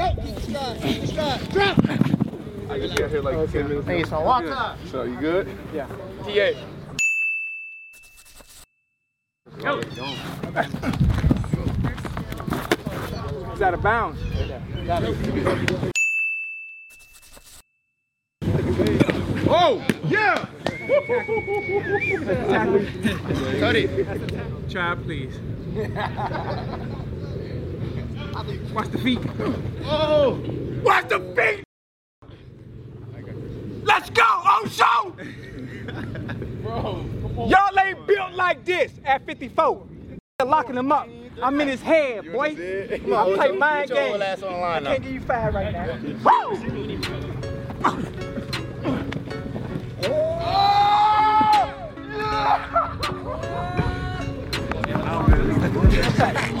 I just got here like 10 minutes Hey, so walk up. So, you good? Yeah. TA. Go. It's out of bounds. Oh, yeah! Cuddy. Try, please. Watch the feet. Oh! Watch the feet! Let's go! Oh, show! Bro, come on. Y'all ain't built like this at 54. Locking him up. I'm in his head, boy. I play mind games. I can't give you five right now.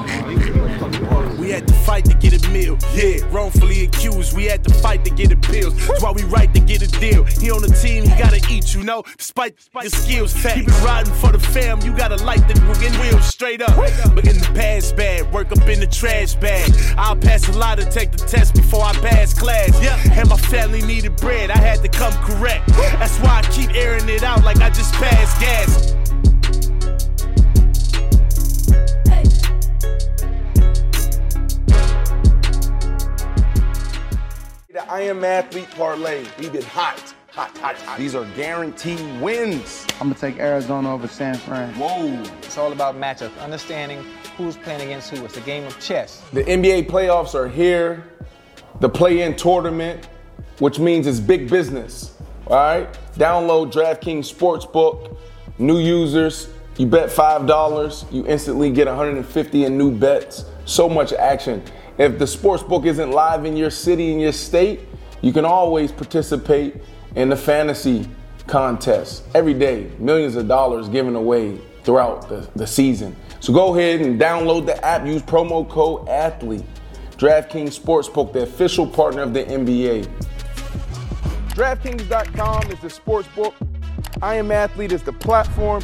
Woo! We had to fight to get a meal. Yeah, wrongfully accused. We had to fight to get appeals. That's why we right to get a deal. He on the team, he gotta eat, you know. Despite your skills, keep it riding for the fam. You gotta light the wiggin' wheels straight up. But in the past bag, work up in the trash bag. I'll pass a lot to take the test before I pass class. Yeah, and my family needed bread. I had to come correct. That's why I keep airing it out like I just passed gas. I am athlete parlay. We've been hot, hot, hot, hot. These are guaranteed wins. I'm gonna take Arizona over San Fran. Whoa. It's all about matchups, understanding who's playing against who. It's a game of chess. The NBA playoffs are here. The play-in tournament, which means it's big business. All right. Download DraftKings Sportsbook. New users, you bet five dollars, you instantly get 150 in new bets. So much action. If the sports book isn't live in your city, in your state, you can always participate in the fantasy contest. Every day, millions of dollars given away throughout the, the season. So go ahead and download the app, use promo code ATHLETE. DraftKings Sportsbook, the official partner of the NBA. DraftKings.com is the sportsbook. I am athlete is the platform.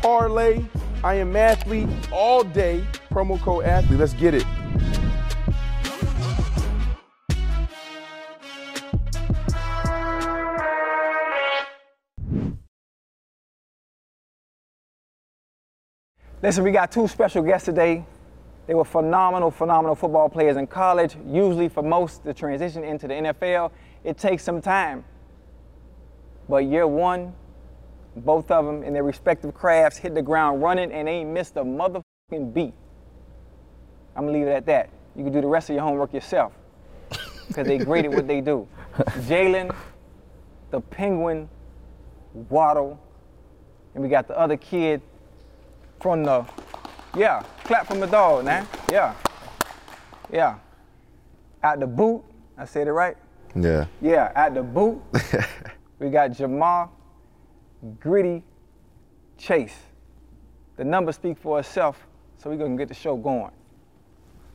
Parlay, I am athlete all day. Promo code athlete. Let's get it. Listen, we got two special guests today. They were phenomenal, phenomenal football players in college. Usually, for most, the transition into the NFL, it takes some time. But year one, both of them in their respective crafts hit the ground running and ain't missed a motherfucking beat. I'm gonna leave it at that. You can do the rest of your homework yourself because they great at what they do. Jaylen, the Penguin, Waddle, and we got the other kid from the, yeah, clap from the dog, man. Yeah, yeah. At the boot, I said it right. Yeah. Yeah, at the boot, we got Ja'Marr Gritty Chase. The numbers speak for itself, so we're gonna get the show going.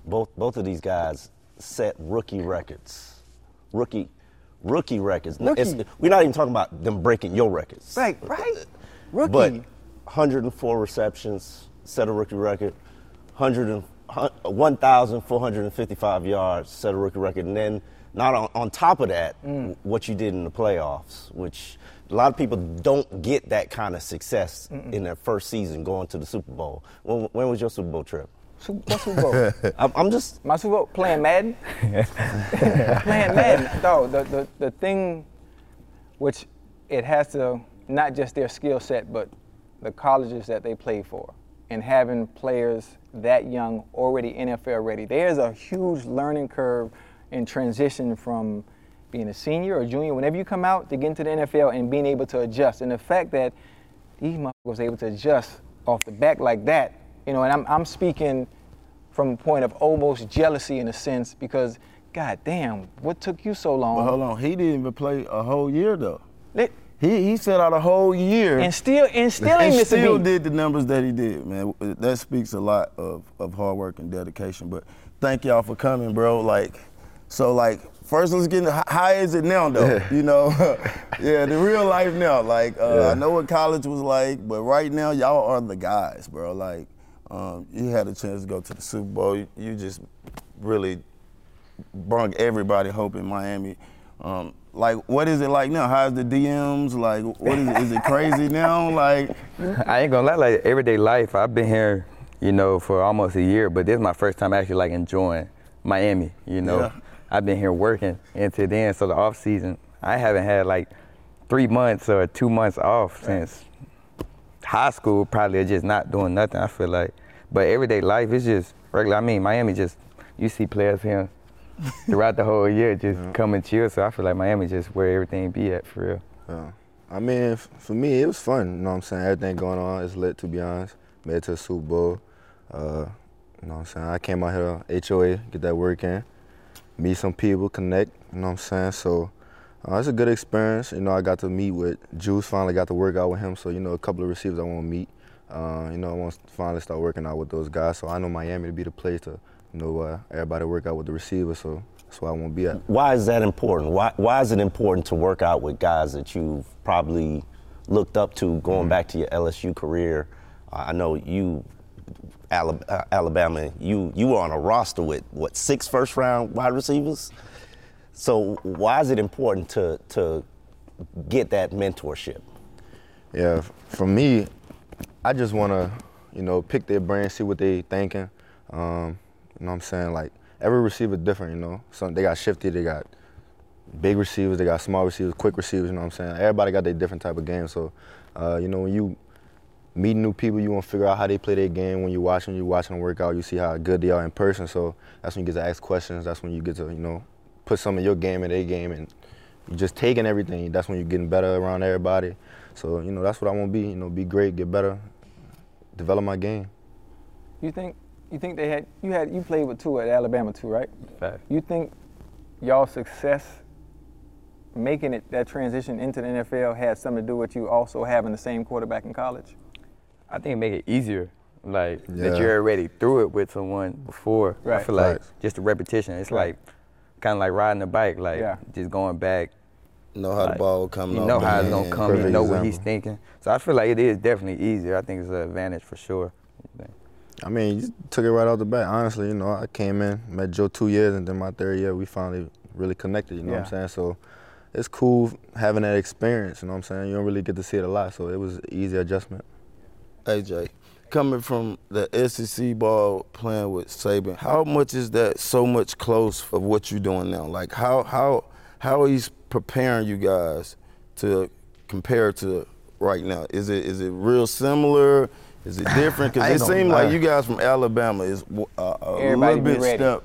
Both both of these guys set rookie records. Rookie rookie records. Rookie. It's- we're not even talking about them breaking your records. Right, right. Rookie. But 104 receptions, set a rookie record. 100 and, hun- 1,455 yards, set a rookie record. And then, not on, on top of that, Mm. what you did in the playoffs, which a lot of people don't get that kind of success in their first season going to the Super Bowl. When, when was your Super Bowl trip? Su- Super Bowl? I'm, I'm just My Super Bowl playing Madden. playing Madden. Dog, the, the the thing, which it has to not just their skill set, but the colleges that they play for, and having players that young already NFL ready. There's a huge learning curve in transition from being a senior or junior, whenever you come out to get into the NFL and being able to adjust. And the fact that these motherfuckers was able to adjust off the back like that, you know, and I'm, I'm speaking from a point of almost jealousy in a sense because, god damn, what took you so long? But hold on, he didn't even play a whole year though. He he set out a whole year and still, and still and ain't missing still did the numbers that he did, man. That speaks a lot of, of hard work and dedication. But thank y'all for coming, bro. Like, so like first let's get into how, how is it now though? you know, yeah, the real life now. Like uh, Yeah. I know what college was like, but right now y'all are the guys, bro. Like um, you had a chance to go to the Super Bowl. You, you just really brought everybody hope in Miami. Um, like, what is it like now? How's the DMs? Like, what is it? Is it crazy now? Like, I ain't gonna lie, like everyday life, I've been here, you know, for almost a year, but this is my first time actually like enjoying Miami, you know. Yeah. I've been here working until then, so the off season, I haven't had like three months or two months off since high school, probably just not doing nothing, I feel like. But everyday life is just regular. I mean, Miami just, you see players here throughout the whole year just come and chill, so I feel like Miami just where everything be at for real. Yeah. I mean, f- for me, it was fun. You know what I'm saying? Everything going on is lit, to be honest. Made it to the Super Bowl. Uh, you know what I'm saying? I came out here, HOA, get that work in, meet some people, connect. You know what I'm saying? So uh, it's a good experience. You know, I got to meet with Juice. Finally got to work out with him. So you know, a couple of receivers I want to meet. Uh, you know, I want to finally start working out with those guys. So I know Miami to be the place to, you know, uh, everybody work out with the receivers. So that's why I want to be at. why is that important? Why why is it important to work out with guys that you've probably looked up to going back to your LSU career? Uh, I know you, uh, Alabama. You you were on a roster with what six first round wide receivers. So why is it important to to get that mentorship? Yeah, for me, I just want to, you know, pick their brain, see what they thinking. Um, you know what I'm saying? Like, every receiver is different, you know. Some, they got shifty, they got big receivers, they got small receivers, quick receivers, you know what I'm saying? Everybody got their different type of game. So, uh, you know, when you meet new people, you want to figure out how they play their game. When you watch them, you watching them work out, you see how good they are in person. So that's when you get to ask questions. That's when you get to, you know, put some of your game in their game and you just taking everything. That's when you're getting better around everybody. So, you know, that's what I want to be, you know, be great, get better, develop my game. You think you think they had you had you played with two at Alabama too, right? Fact. You think y'all success making it that transition into the NFL had something to do with you also having the same quarterback in college? I think it make it easier, like Yeah. that you're already through it with someone before. Right. I feel like Facts. just the repetition. It's Right. like kind of like riding a bike, like Yeah. just going back. know how the Like, ball coming You know the how it's gonna hand. come. You Perfect know what he's thinking. So I feel like it is definitely easier. I think it's an advantage for sure. I mean, you took it right out the bat. Honestly, you know, I came in, met Joe two years, and then my third year, we finally really connected. You know what I'm saying? So it's cool having that experience. You know what I'm saying? You don't really get to see it a lot, so it was an easy adjustment. AJ, coming from the SEC ball playing with Saban, how much is that so much close of what you're doing now? Like how how how he's preparing you guys to compare to right now? Is it is it real similar? Is it different? Because it gonna seems like you guys from Alabama is uh, a Everybody little bit ready. step.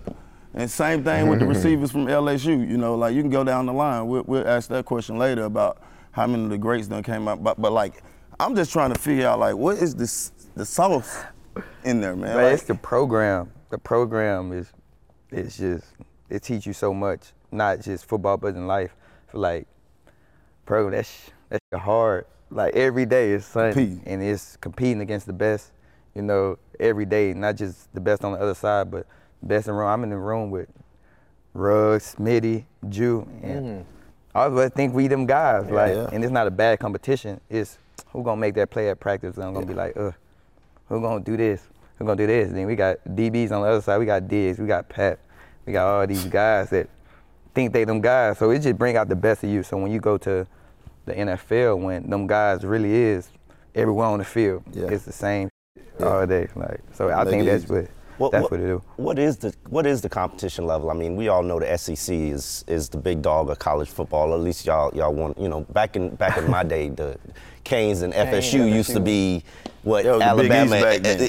And same thing with the receivers from LSU. You know, like you can go down the line. We'll, we'll ask that question later about how many of the greats done came out. But but like, I'm just trying to figure out like what is this the sauce in there, man? But Like, it's the program. The program is, it's just, it teach you so much, not just football, but in life. For like, program, that's, that's hard. Like every day is something, and it's competing against the best, you know, every day, not just the best on the other side, but best in the room. I'm in the room with Ruggs, Smitty, Jeudy, and mm. all of us think we them guys. like, yeah. and it's not a bad competition. It's who gonna make that play at practice. And I'm gonna be like, ugh, who gonna do this? Who gonna do this? Then we got DBs on the other side. We got Diggs. We got Pat. We got all these guys that think they them guys. So it just bring out the best of you. So when you go to the NFL, when them guys really is everywhere on the field, Yeah. it's the same all day. Like so, I Make think that's what What, That's what, what it do. What is the what is the competition level? I mean, we all know the SEC is is the big dog of college football. At least y'all y'all want you know back in back in my day, the Canes and FSU used to be what That was the Big Alabama. East back then. eh,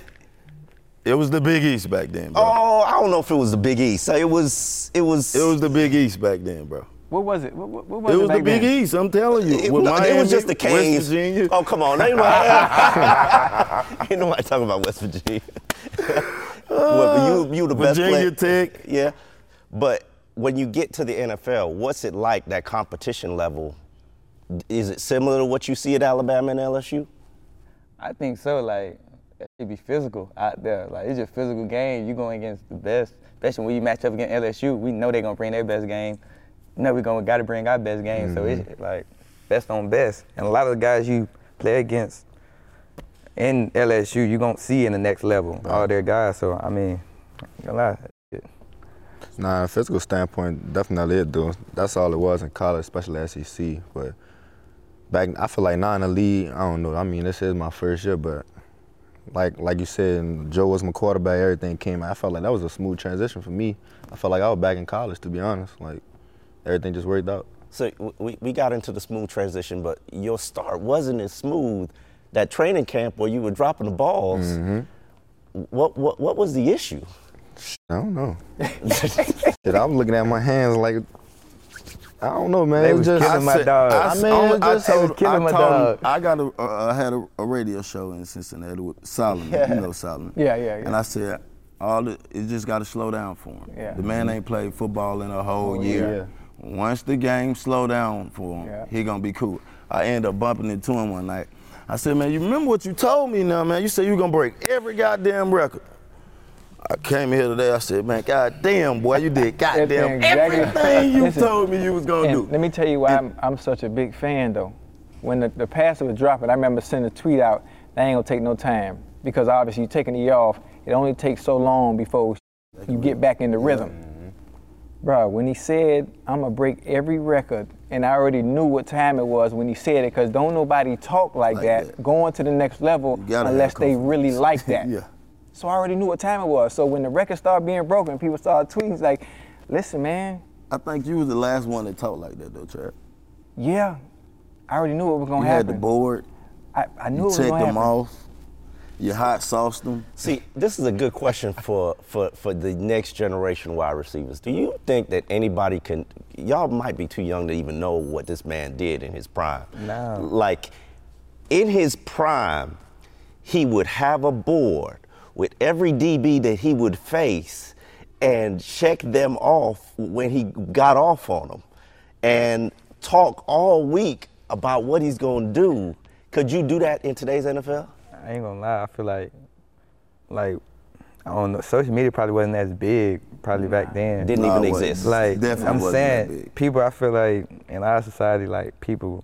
It was the Big East back then, bro. Oh, I don't know if it was the Big East. So it was it was It was the Big East back then, bro. What was it? What, what, what was It it, was the Big then? East. I'm telling you. It, With no, it was just the West Canes. Virginia. Oh, come on. Ain't nobody, ain't nobody talking about West Virginia. well, you, you the best Virginia player. Tech. Yeah. But when you get to the NFL, what's it like, that competition level? Is it similar to what you see at Alabama and LSU? I think so. Like it should be physical out there. Like it's just physical game. You going against the best, especially when you match up against LSU. We know they're gonna bring their best game. You know we gonna gotta bring our best game. So it's mm-hmm. like best on best. And a lot of the guys you play against in LSU, you gonna see in the next level. All their guys. So I mean, a lot. Nah, physical standpoint, definitely it do. That's all it was in college, especially SEC. But back, I feel like now in the league, I don't know. I mean, this is my first year, but like like you said, Joe was my quarterback. Everything came. I felt like that was a smooth transition for me. I felt like I was back in college, to be honest. Like everything just worked out. So we, we got into the smooth transition, but your start wasn't as smooth. That training camp where you were dropping the balls, Mm-hmm. what, what, what was the issue? I don't know. Shit, I was looking at my hands like I don't know, man. They It was just, killing my said- dog. I, I mean, mean, it I just- told, killing I my told him- dog. I got a, uh, I had a, a radio show in Cincinnati with Solomon. You know Solomon. Yeah, yeah, yeah. And I said, all the, it just got to slow down for him. Yeah. The man ain't played football in a whole Oh, year. Once the game slow down for him, Yeah. he gonna be cool. I end up bumping into him one night. I said, man, you remember what you told me now, man? You said you gonna break every goddamn record. I came here today. I said, man, goddamn, boy, you did goddamn Exactly. everything you Listen, told me you was gonna do. let me tell you why I'm, I'm such a big fan, though. When the, the passer was dropping, I remember sending a tweet out, that ain't gonna take no time. Because obviously, you're taking the off, it only takes so long before you get back in the rhythm. Bro, when he said, I'm gonna break every record, and I already knew what time it was when he said it, because don't nobody talk like, Like that, that. going to the next level unless they really like that. Yeah. So I already knew what time it was. So when the record started being broken, people started tweeting, like, listen, man, I think you was the last one that talked like that though, Trap. yeah, I already knew what was You gonna happen. You had the board, I, I knew you it was gonna happen. them off, you hot sauce them. See, this is a good question for, for, for the next generation wide receivers. Do you think that anybody can, y'all might be too young to even know what this man did in his prime. No. Like, in his prime, he would have a board with every DB that he would face and check them off when he got off on them and talk all week about what he's going to do. Could you do that in today's NFL? I ain't gonna lie. I feel like, like, I don't. Social media probably wasn't as big probably back then. Didn't Nah, even exist. Like Definitely I'm wasn't that saying, big. people. I feel like in our society, like people,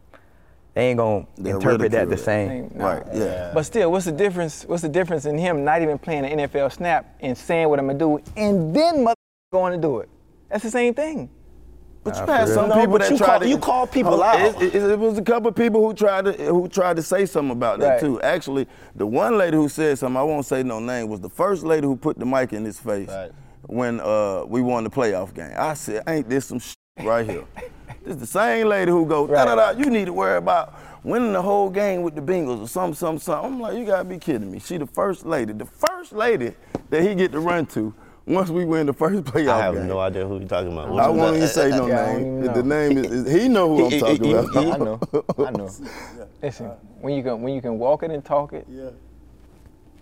they ain't gonna They'll interpret that the same. Nah. Right, yeah. But still, what's the difference? What's the difference in him not even playing an NFL snap and saying what I'm gonna do, and then mother going to do it? That's the same thing. But you had some. No, people that you tried call- to you call people out. It, it- it was a couple of people who tried to who tried to say something about that Right. too. Actually, the one lady who said something, I won't say no name, was the first lady who put the mic in his face when uh, we won the playoff game. I said, "Ain't this some shit right here?" this the same lady who goes, da da da. You need to worry about winning the whole game with the Bengals or something, something, something. I'm like, you gotta be kidding me. She the first lady, the first lady that he get to run to once we win the first playoff I have game. no idea who you're talking about. I won't even say no Yeah, name. even The name is, is- he know who I'm talking about. I know. I know. Listen, when you can when you can walk it and talk it, Yeah.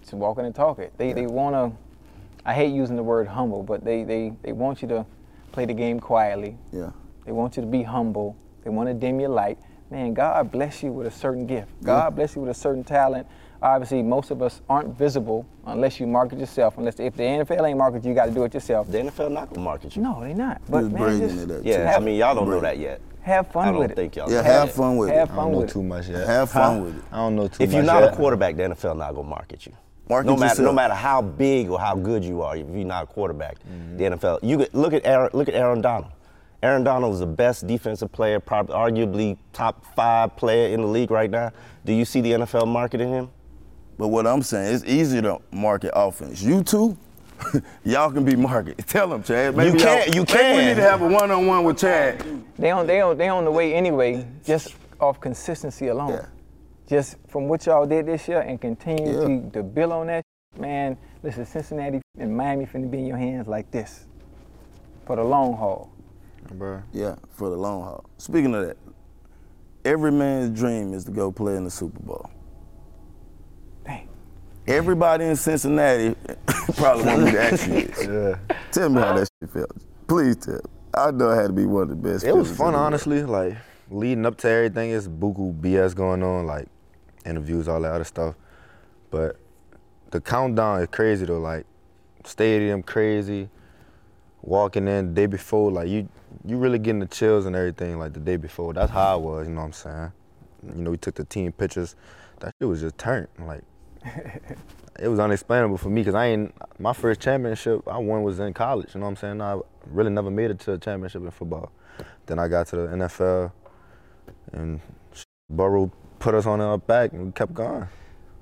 just walk it and talk it. They they wanna. I hate using the word humble, but they they they want you to play the game quietly. Yeah. They want you to be humble. They want to dim your light. Man, God bless you with a certain gift. God bless you with a certain talent. Obviously, most of us aren't visible unless you market yourself. Unless if the NFL ain't market, you you got to do it yourself. The NFL not gonna market you. No, they not. He But was man, just it up. Yeah, I mean y'all don't know that yet. have fun with it. I don't with it. think y'all. Yeah, know have that. fun with Have it. I don't know with too much yet. Have fun with it. I don't know too If much If you're not yet. a quarterback, the NFL not gonna market you. Market no matter yourself. no matter how big or how good you are, if you're not a quarterback, Mm-hmm. the NFL. You could look at Aaron, look at Aaron Donald. Aaron Donald is the best defensive player, probably arguably top five player in the league right now. Do you see the NFL marketing him? But what I'm saying, it's easier to market offense. You two, Y'all can be market. Tell them, Chad. Maybe You can't. y'all- you Maybe we need to have a one-on-one with Chad. They on they on they on the way anyway, just off consistency alone. Just from what y'all did this year and continue to, to build on that, man. Listen, Cincinnati and Miami finna be in your hands like this for the long haul. Bro. Yeah, for the long haul. Speaking of that, every man's dream is to go play in the Super Bowl. Everybody in Cincinnati probably me to ask you this. Tell me how that shit felt. Please tell. I know it had to be one of the best. It was fun, world. honestly. Like leading up to everything, it's buku BS going on, like interviews, all that other stuff. But the countdown is crazy though. Like stadium crazy. Walking in the day before, like you, you really getting the chills and everything. Like the day before, that's how I was. You know what I'm saying? You know, we took the team pictures. That shit was just turned. Like it was unexplainable for me because I ain't my first championship I won was in college. You know what I'm saying? I really never made it to a championship in football. Then I got to the NFL, and Burrow put us on our back, and we kept going.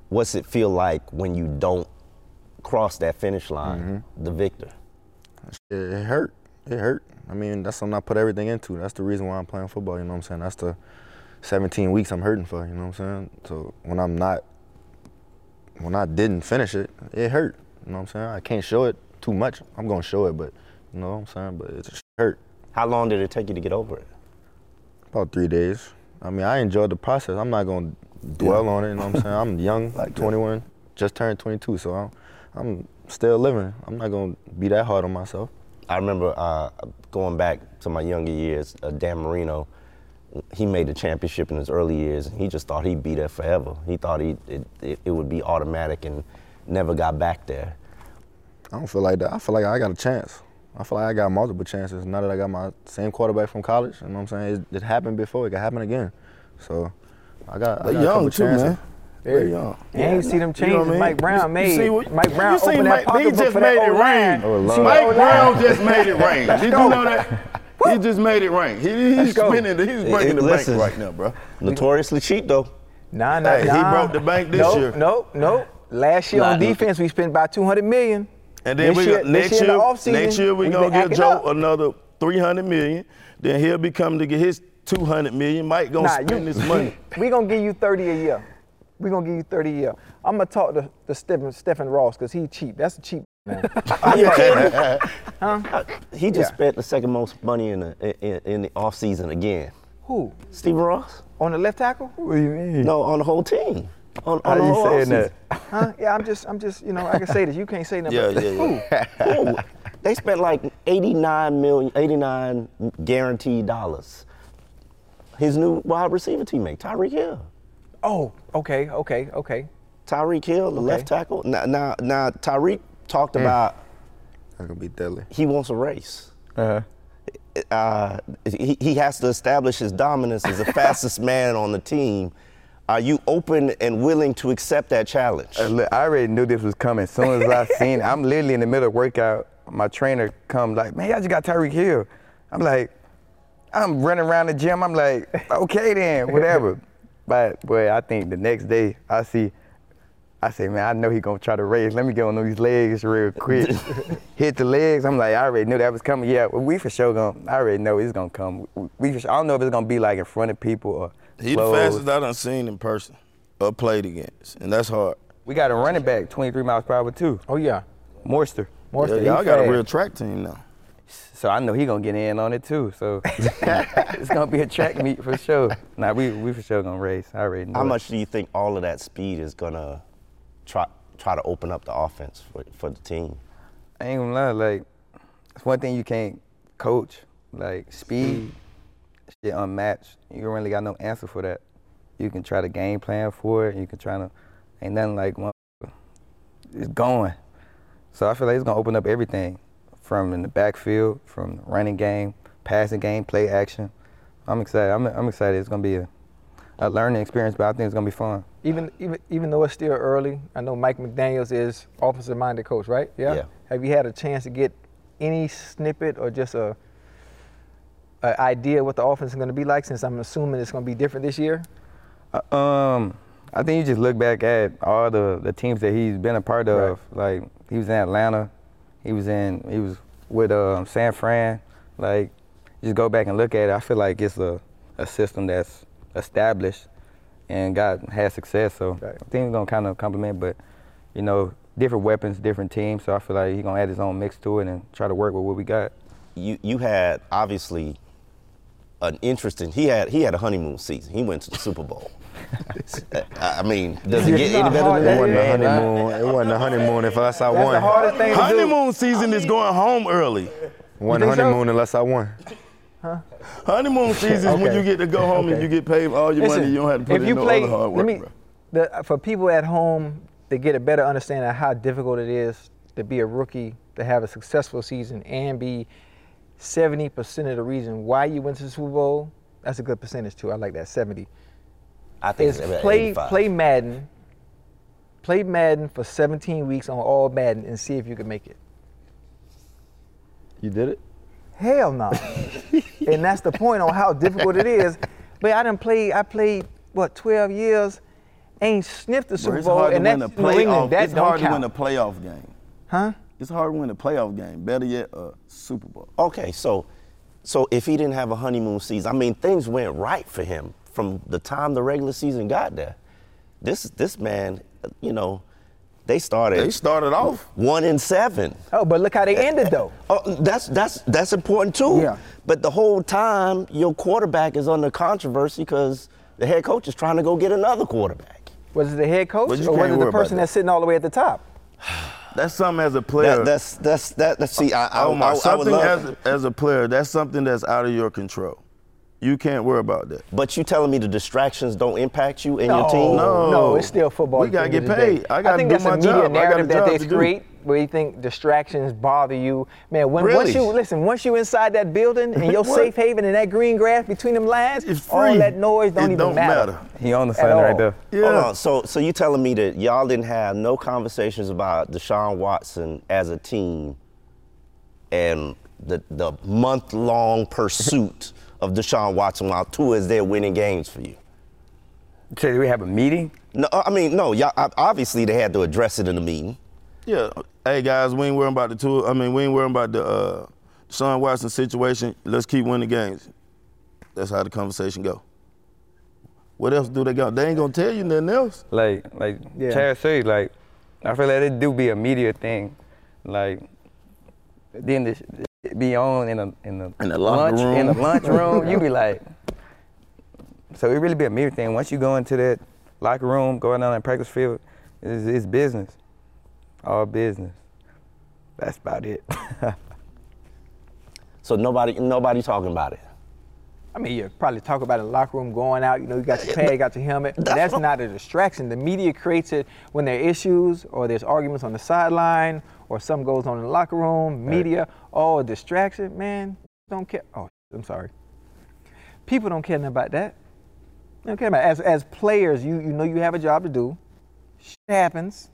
What's it feel like when you don't cross that finish line, Mm-hmm. the victor? It, it hurt. It hurt. I mean, that's something I put everything into. That's the reason why I'm playing football. You know what I'm saying? That's the 17 weeks I'm hurting for. You know what I'm saying? So when I'm not, when I didn't finish it, it hurt. You know what I'm saying? I can't show it too much. I'm gonna show it, but you know what I'm saying? But it just hurt. How long did it take you to get over it? About three days. I mean, I enjoyed the process. I'm not gonna dwell on it. You know what I'm saying? I'm young, like 21, just turned 22, so I'm, I'm still living. I'm not gonna be that hard on myself. I remember uh, going back to my younger years, uh, Dan Marino, he made the championship in his early years, and he just thought he'd be there forever. He thought he it, it, it would be automatic and never got back there. I don't feel like that. I feel like I got a chance. I feel like I got multiple chances. Now that I got my same quarterback from college, you know what I'm saying? It, it happened before, it can happen again. So I got, I They got a young couple too, chances. man. Very young. And you see them You know I mean? Mike Brown You- you made. see what- Mike Brown you see opened Mike- that he pocketbook just for made that it O-line. rain. Oh, Mike? Brown just made it rain. Did you know that? He just made it rain. He, he's spinning. the- He's breaking the Listen, bank right now, bro. Notoriously cheap though. Nah, nah, Hey, he nah. broke the bank this nope, year. Nope, nope. Last year Nah, on defense, we spent about 200 million. And then This we year- next year year, the next year we we gonna been give Joe up. another 300 million. Then he'll be coming to get his 200 million. Mike gonna Nah, spend you, this money. we gonna give you 30 a year. We gonna give you 30 a year. I'm gonna talk to, to Stephen, Stephen Ross because he cheap. That's a cheap man. Are you kidding? huh? He just Yeah. spent the second most money in the in, in the offseason again. Who? Stephen Ross? On the left tackle? What do you mean? No, on the whole team. On, on How the you whole saying offseason. that? Huh? Yeah, I'm just, I'm just, you know, I can say this. You can't say nothing. Yeah, yeah, yeah. Who? Ooh, they spent like 89 million, 89 guaranteed dollars. His new wide receiver teammate, Tyreek Hill. Oh, okay, okay, okay. Tyreek Hill, the Okay. left tackle. Now, now, now Tyreek talked about That's gonna be deadly. he wants a race. Uh-huh. Uh, he, he has to establish his dominance as the fastest man on the team. Are you open and willing to accept that challenge? Uh, I already knew this was coming. As soon as I seen it, I'm literally in the middle of workout. My trainer come like, man, I just got Tyreek Hill. I'm like, I'm running around the gym. I'm like, okay then, whatever. But boy, I think the next day I see, I say, man, I know he gonna try to race. Let me get on these legs real quick. Hit the legs. I'm like, I already knew that was coming. Yeah, well, we for sure gonna. I already know it's gonna come. We, we for sure, I don't know if it's gonna be like in front of people or. He the fastest I done seen in person or played against, and that's hard. We got a running back, 23 miles per hour too. Oh yeah. Mostert. Mostert, Yeah, he y'all got a real track team now. So I know he gonna get in on it too. So it's gonna be a track meet for sure. Nah, we we for sure gonna race. I already know. How it. much do you think all of that speed is gonna try try to open up the offense for, for the team? I ain't gonna lie, like it's one thing you can't coach, like speed, shit unmatched. You really got no answer for that. You can try to game plan for it. You can try to, ain't nothing like. It's going. So I feel like it's gonna open up everything, from in the backfield, from the running game, passing game, play action. I'm excited. I'm, I'm excited. It's gonna be a, a learning experience, but I think it's gonna be fun. Even even even though it's still early, I know Mike McDaniel's is offensive minded coach, right? Yeah? Yeah. Have you had a chance to get any snippet or just a, a idea what the offense is going to be like? Since I'm assuming it's going to be different this year. Uh, Um, I think you just look back at all the, the teams that he's been a part of. Like he was in Atlanta, He was in. He was with um, San Fran. Like, just go back and look at it. I feel like it's a, a system that's established and got had success. So I think he's gonna kind of complement. But you know, different weapons, different teams. So I feel like he's gonna add his own mix to it and try to work with what we got. You you had obviously an interesting. He had he had a honeymoon season. He went to the Super Bowl. I I mean, does it get any better than It that? wasn't a honeymoon. It wasn't a honeymoon if unless I won. Honeymoon season is going home early. One honeymoon unless I won. Honeymoon season is when you get to go home and you get paid all your money. You don't have to put if in you no play, other hard work. let me, bro. the, uh, for people at home to get a better understanding of how difficult it is to be a rookie, to have a successful season, and be 70% of the reason why you went to the Super Bowl. That's a good percentage too. I like that 70. I think is it's play 85. play Madden, play Madden for 17 weeks on all Madden and see if you can make it. You did it? Hell no. and that's the point on how difficult it is. But I didn't play. I played, what, 12 years, ain't sniffed the Bro, Super it's Bowl, hard to and win that's a New playoff. England. That it's don't hard to win a playoff game. Huh? It's hard to win a playoff game. Better yet, a Super Bowl. Okay, so so if he didn't have a honeymoon season, I mean things went right for him from the time the regular season got there. This this man, you know, they started. They started off one in seven. Oh, but look how they ended though. Oh, that's that's that's important too. Yeah. But the whole time your quarterback is under controversy because the head coach is trying to go get another quarterback. Was it the head coach But or was it the person that's sitting all the way at the top? That's something as a player. That, that's that's that. That's, see, I, I, oh, Omar, I, I would something love. as, a- as a player, that's something that's out of your control. You can't worry about that. but you telling me the distractions don't impact you and no, your team? no, no, it's still football. We gotta get of the day. paid. I gotta think do that's my a media job. I got a narrative that job they to do. create where you think distractions bother you. Man, when, once Really? you listen, once you inside that building and your safe haven and that green grass between them lines, It's all that noise don't It even don't matter. matter. He on the At sign right there. Yeah. Hold on. So, so you telling me that y'all didn't have no conversations about Deshaun Watson as a team, and the the month long pursuit of Deshaun Watson while Tua is there winning games for you? So we have a meeting. No, I mean no. Y'all obviously they had to address it in the meeting. Yeah. Hey guys, we ain't worrying about the two. I mean, we ain't worrying about the uh, Sean Watson situation. Let's keep winning games. That's how the conversation go. What else do they got? They ain't gonna tell you nothing else. Like like Yeah. Chad said, like I feel like it do be a media thing. Like then this it be on in a in the, In the lunch room. in the room. lunch room, you be like so it really be a media thing. Once you go into that locker room, go down that practice field, it's, it's business. All business. That's about it. So nobody nobody talking about it. I mean, you probably talk about it in the locker room, going out, you know, you got your pad, you got your helmet. But that's not a distraction. The media creates it when there are issues or there's arguments on the sideline or something goes on in the locker room. Media, oh, a distraction, man, don't care. Oh, I'm sorry. People don't care nothing about that. They don't care about it. As, as players, you, you know you have a job to do. Shit happens.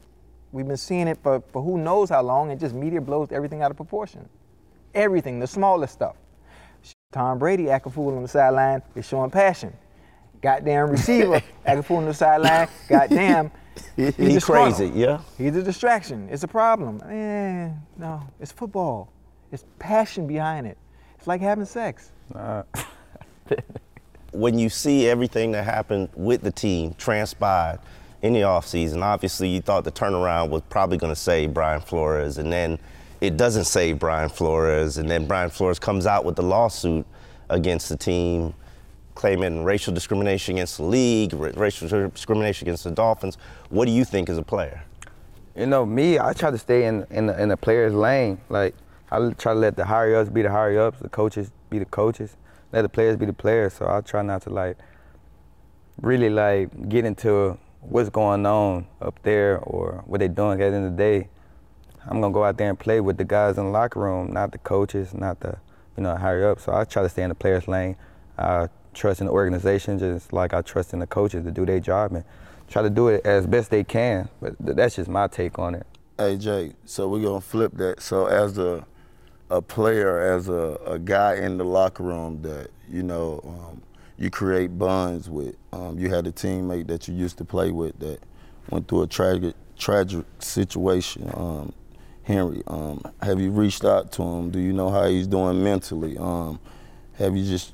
We've been seeing it for, for who knows how long, and just media blows everything out of proportion. Everything, the smallest stuff. Tom Brady acting fool on the sideline is showing passion. Goddamn receiver acting fool on the sideline. Goddamn. he's He crazy, yeah. He's a distraction. It's a problem. Eh, no, it's football. It's passion behind it. It's like having sex. Nah. Uh. when you see everything that happened with the team transpired in the offseason, obviously you thought the turnaround was probably going to save Brian Flores, and then it doesn't save Brian Flores, and then Brian Flores comes out with the lawsuit against the team, claiming racial discrimination against the league, ra- racial discrimination against the Dolphins. What do you think as a player? You know, me, I try to stay in in the, in the player's lane. Like I try to let the higher ups be the higher ups, the coaches be the coaches, let the players be the players. So I try not to like really like get into what's going on up there or what they're doing. At the end of the day, I'm gonna go out there and play with the guys in the locker room, not the coaches, not the you know higher up. So I try to stay in the player's lane. I trust in the organization just like I trust in the coaches to do their job and try to do it as best they can. But that's just my take on it. Hey Jay, so we're gonna flip that. So as a a player, as a, a guy in the locker room that you know um, you create bonds with. Um, you had a teammate that you used to play with that went through a tragic tragic situation. Um, Henry. Um, have you reached out to him? Do you know how he's doing mentally? Um, have you just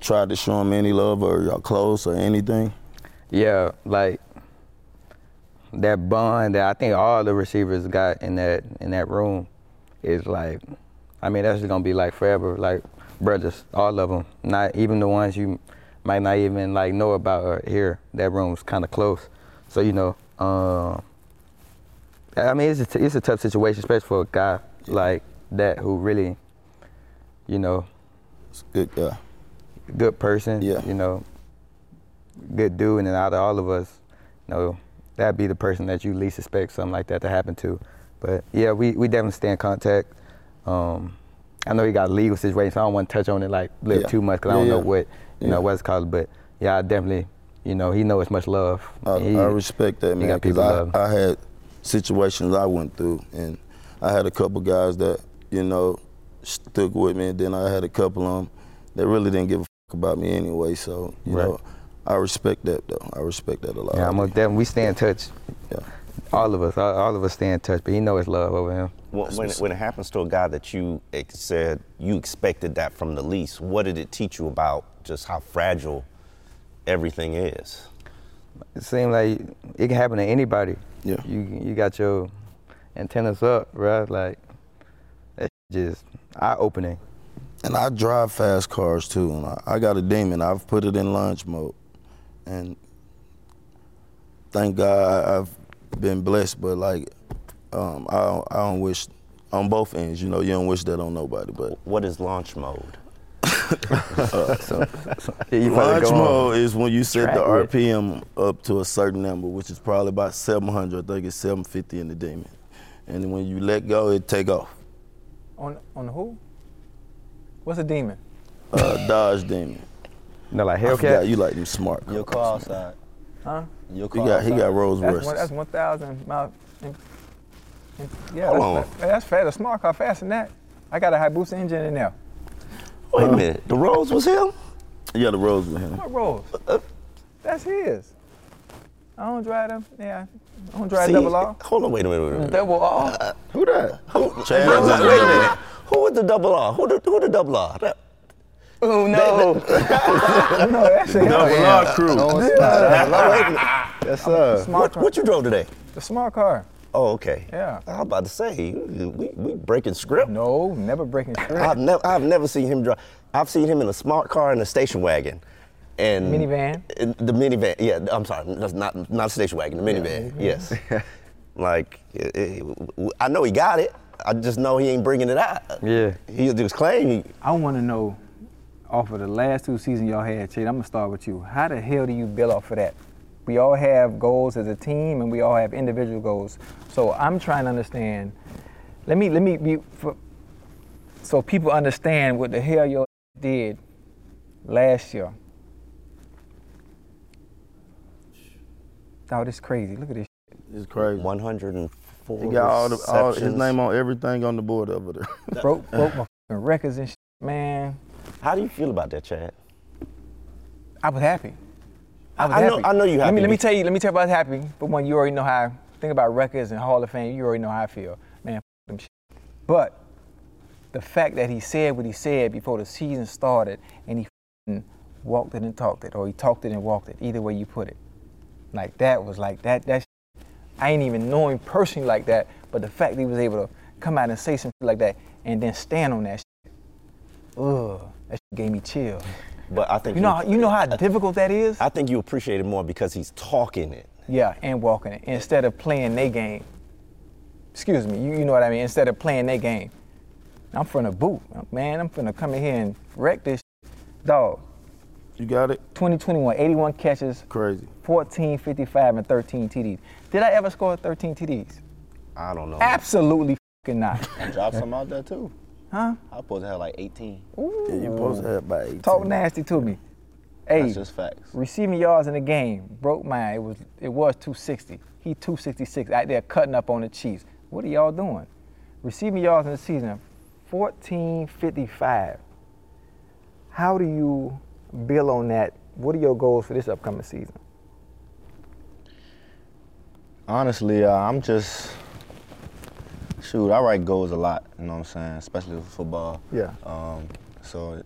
tried to show him any love, or y'all close, or anything? Yeah, like that bond that I think all the receivers got in that in that room is like, I mean, that's just gonna be like forever, like brothers, all of them. Not even the ones you might not even like know about or hear. That room's kind of close, so you know. Um, I mean, it's a t- it's a tough situation, especially for a guy like that who really, you know, good guy, good person. Yeah. You know, good dude, and out of all of us, you know, that'd be the person that you least expect something like that to happen to. But yeah, we, we definitely stay in contact. Um, I know he got a legal situation, so I don't want to touch on it like little Yeah. too much because I don't know what you know what's called. But yeah, I definitely, you know, he knows much love. I, He- I respect that, man, because. I, I had situations I went through, and I had a couple guys that, you know, stuck with me, and then I had a couple of them that really didn't give a fuck about me anyway. So, you Right. know, I respect that, though. I respect that a lot. Yeah, I'm gonna definitely we stay in touch. Yeah. All of us, all, all of us stay in touch, but he know his love over him. When, when, it, when it happens to a guy that you ex- said you expected that from the least, what did it teach you about just how fragile everything is? It seems like it can happen to anybody. Yeah. You you got your antennas up, right? Like that's just eye opening. And I drive fast cars too, and I, I got a demon. I've put it in launch mode, and thank God I've been blessed. But like, um, I don't, I don't wish on both ends. You know, you don't wish that on nobody. But what is launch mode? uh, so, so, yeah, launch mode is when you set the track with- RPM up to a certain number, which is probably about 700. I think it's 750 in the demon. And then when you let go, it take off. On on who? What's a demon? Uh, Dodge demon. No, like I Hellcat. forgot you like them smart. Your car outside. Huh? Your He car got he got Rolls That's Royce. one, that's 1,000 miles. in- in- Yeah, Hold that's, fa- that's fast. A smart car faster than that. I got a Hayabusa engine in there. Wait a minute, the Rolls was him? Yeah, the Rolls with him. What Rolls? Uh, uh. That's his. I don't drive them. Yeah, I don't drive See, double R. Hold on, wait a minute. Wait a minute. Double R. Who that? Who, Chad wait, wait, wait a minute. Who was the double R? Who the, who the double R? That- Oh no. no, that's it. Double R crew. No, it's Yeah. not. Wait a minute. Yes, sir. Smart What, car. what you drove today? The smart car. Oh, okay. Yeah. I was about to say, we, we breaking script. No, never breaking script. I've script. never, I've never seen him drive. I've seen him in a smart car and a station wagon, and Minivan? the minivan. Yeah, I'm sorry, that's not not a station wagon. The minivan. Yes. like, it- it- I know he got it. I just know he ain't bringing it out. Yeah. He just claim. I want to know, off of the last two seasons y'all had, Chad, I'm gonna start with you. How the hell do you build off of that? We all have goals as a team, and we all have individual goals. So I'm trying to understand. Let me let me be for, so people understand what the hell y'all did last year. Oh, this crazy. Look at this. It's crazy. 104. He got all the all, his name on everything on the board over there. broke broke my records and shit, man. How do you feel about that, Chad? I was happy. I was I know- happy. I know you Let happy me let me tell you. Let me tell you about happy. But when you already know how I think about records and Hall of Fame, you already know how I feel, man. F- them shit. But the fact that he said what he said before the season started, and he walked it and talked it, or he talked it and walked it, either way you put it, like that was like that. That shit, I ain't even know him personally like that, but the fact that he was able to come out and say something like that and then stand on that shit, ugh, that shit gave me chill. But I think You know, you know how difficult that is. I think you appreciate it more because he's talking it. Yeah, and walking it instead of playing their game. Excuse me, you, you know what I mean? Instead of playing their game. I'm from the boot, man. I'm finna come in here and wreck this shit. dog. You got it? 2021, 81 catches, Crazy. 14, 55, and 13 TDs. Did I ever score 13 TDs? I don't know. Absolutely fucking not. Drop some out there too. Huh? I supposed to have like 18. Yeah, you supposed to have about 18. Talk nasty to me. Hey, That's just facts. receiving yards in the game broke mine. It was it was 260. He 266 out there cutting up on the Chiefs. What are y'all doing? Receiving yards in the season, 1455. How do you build on that? What are your goals for this upcoming season? Honestly, uh, I'm just Shoot, I write goals a lot. You know what I'm saying, especially with football. Yeah. Um, so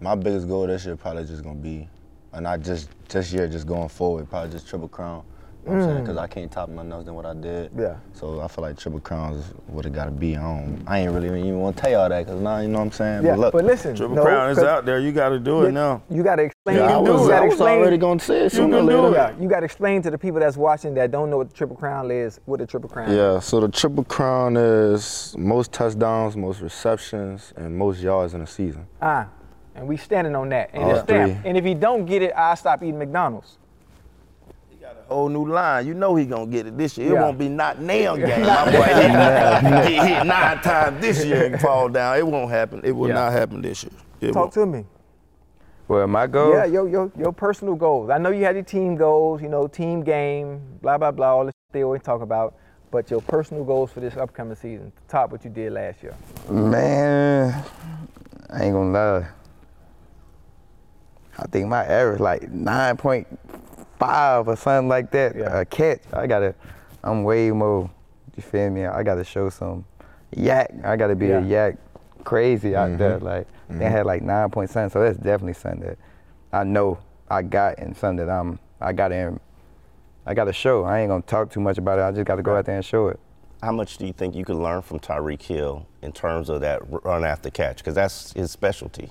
my biggest goal this year probably just gonna be, and not just this year, just going forward, probably just triple crown. You know what I'm saying? Mm. Because I can't top nothing else than what I did. Yeah. So I feel like triple crowns would have gotta be. on. I ain't really even want to tell y'all that because now you know what I'm saying. Yeah, but look, but listen, Triple no, Crown is out there. You got to do it you- now. You got to explain. Yeah, I was- gotta I was already gonna say it You sooner or later. it. You got to explain to the people that's watching that don't know what the triple crown is. What the triple crown? Yeah, so the triple crown is most touchdowns, most receptions, and most yards in a season. Ah, and we standing on that. And All it's stamped. three. And if he don't get it, I stop eating McDonald's. Whole new line. You know he gonna get it this year. It Yeah. won't be not now game. My boy hit, he hit nine times this year and fall down. It won't happen. It will Yeah. not happen this year. It Talk to me. Well, my goal. Yeah, your, your your personal goals. I know you had your team goals, you know, team game, blah blah blah, all the they always talk about. But your personal goals for this upcoming season, top what you did last year. Man, I ain't gonna lie. I think my average like 9.5 or something like that. A catch. I gotta, I'm way more, you feel me? I gotta show some YAC. I gotta be a YAC crazy out there. Like, they Mhm. had like 9 point something. So that's definitely something that I know I got and something that I'm, I gotta, in- I gotta show. I ain't gonna talk too much about it. I just gotta go out there and show it. How much do you think you could learn from Tyreek Hill in terms of that run after catch? Because that's his specialty.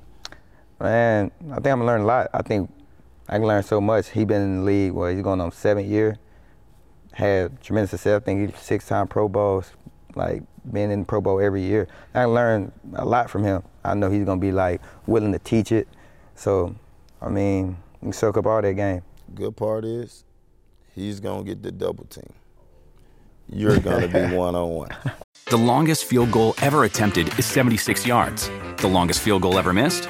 Man, I think I'm gonna learn a lot. I think I can learn so much. He been in the league, well, he's going on seventh year. Had tremendous success. I think he's six-time Pro Bowls, like been in Pro Bowl every year. I learned a lot from him. I know he's gonna be like willing to teach it. So, I mean, you can soak up all that game. Good part is he's gonna get the double team. You're gonna be one on one. The longest field goal ever attempted is 76 yards. The longest field goal ever missed?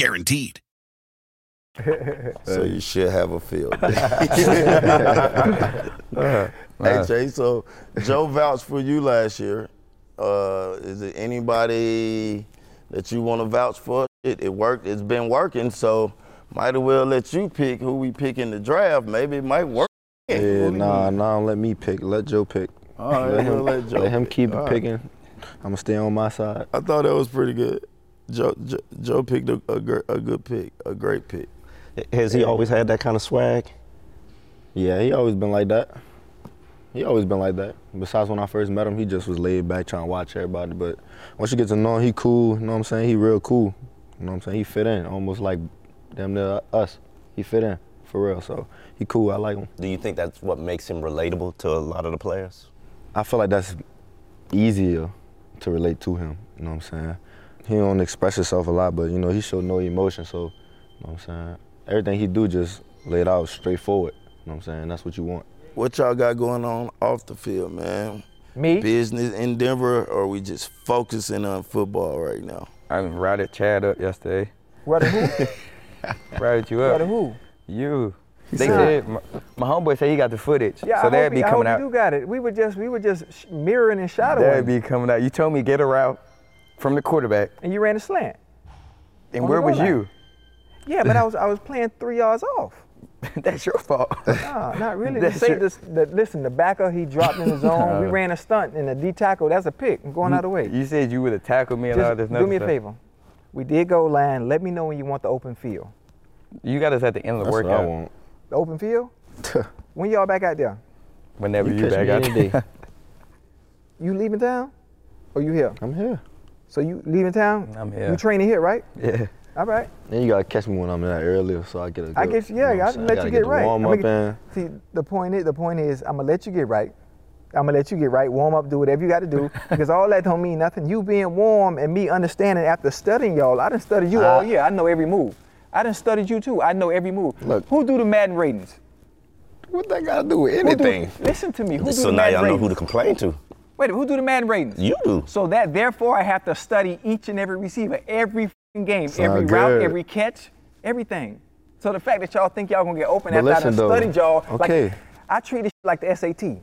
Guaranteed. so you should have a field. Uh, hey Jay, so Joe vouched for you last year. Uh, is it anybody that you want to vouch for? It, it worked. It's been working, so might as well let you pick who we pick in the draft. Maybe it might work. Yeah, nah, nah, don't let me pick. Let Joe pick. All right, let him, we'll let Joe him keep All right. picking. I'm gonna stay on my side. I thought that was pretty good. Joe Joe, Joe picked a, a, a good pick, a great pick. Has he always had that kind of swag? Yeah, he always been like that. He always been like that. Besides when I first met him, he just was laid back trying to watch everybody. But once you get to know him, he cool. You know what I'm saying? He real cool. You know what I'm saying? He fit in, almost like damn near us. He fit in for real. So he cool. I like him. Do you think that's what makes him relatable to a lot of the players? I feel like that's easier to relate to him. You know what I'm saying? He don't express himself a lot, but you know he show no emotion. So, you know what I'm saying? Everything he do just laid out straightforward. You know what I'm saying? That's what you want. What y'all got going on off the field, man? Me? Business in Denver, or we just focusing on football right now? I routed Chad up yesterday. Routed who? routed you up. Routed who? You. They said- said my, my homeboy said he got the footage, Yeah, so I that'd be he- I coming hope out. you do got it. We were just we were just sh- mirroring and shadowing. That'd shadowing, be coming out. You told me get a route from the quarterback. and you ran a slant. And where was line. you? Yeah, but I was I was playing three yards off. That's your fault. No, not really. The That's say your- this, the, listen, the backer he dropped in the zone. we uh. ran a stunt and the D tackle. That's a pick. I'm going out of the way. You said you would have tackled me and all Just this. do other me a stuff. favor. We did go line. Let me know when you want the open field. You got us at the end of the That's what I want. The open field? when y'all back out there? Whenever You you, catch back me out any day. there. You leaving town? Or you here? I'm here. So you leaving town? I'm here. You training here, right? Yeah. All right. Then you gotta catch me when I'm in that earlier, so I get a. I good- I guess you yeah, know I I'm gotta let gotta you get get right. Warm I'ma up get- in. See, the point is, the point is, I'm gonna let you get right. I'm gonna let you get right, warm up, do whatever you got to do, because all that don't mean nothing. You being warm and me understanding after studying y'all, I done studied you ah. all I- year. I know every move. I done studied you too. I know every move. Look. who do the Madden ratings? What that got to do with Who do- anything? listen to me. Who do So the now Madden y'all know who to complain to. Wait, who do the Madden ratings? You do. So that therefore I have to study each and every receiver, every f***ing game, Sound every route, every catch, everything. So the fact that y'all think y'all gonna get open But after I listen, done studied y'all, okay. like I treat it like the SAT.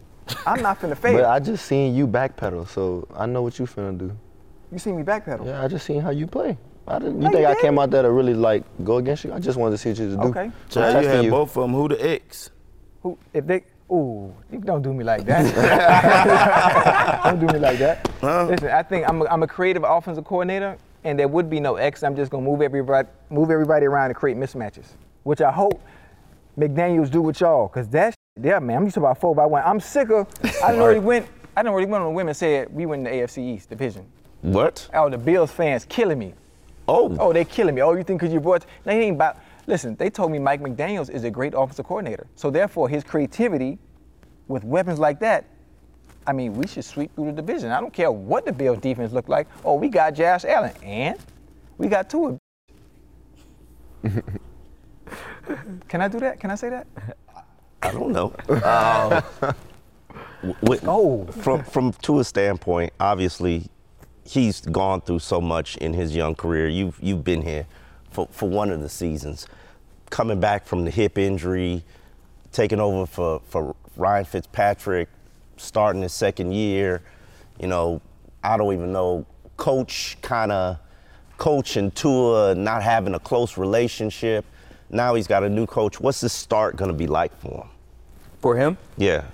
I'm not finna fail. But I just seen you backpedal, so I know what you finna do. you seen me backpedal. Yeah, I just seen how you play. I didn't, you No, think you I came didn't. out there to really like go against you? I just wanted to see what you do. Okay. So you testing had you. both of them. Who the X? Who if they ooh, you don't do me like that. don't do me like that. Listen, I think I'm a, I'm a creative offensive coordinator, and there would be no X. I'm just gonna move everybody move everybody around and create mismatches, which I hope McDaniel's do with y'all, cause that's yeah, man. I'm used to about four by one. I'm sick of. I didn't already went. I didn't already went on the women said we win the AFC East division. What? Oh, the Bills fans killing me. Oh. Oh, they killing me. Oh, you think because you brought? No, he ain't about. Listen, they told me Mike McDaniel's is a great offensive coordinator. So therefore, his creativity with weapons like that, I mean, we should sweep through the division. I don't care what the Bills defense look like. Oh, we got Josh Allen and we got two. Can I do that? Can I say that? I don't know. Um, with, oh. From from Tua's standpoint, obviously, he's gone through so much in his young career. You've you've been here for, for one of the seasons, coming back from the hip injury, taking over for, for Ryan Fitzpatrick, starting his second year. You know, I don't even know. Coach kind of coach and Tua not having a close relationship. Now he's got a new coach. What's this start going to be like for him? For him? Yeah.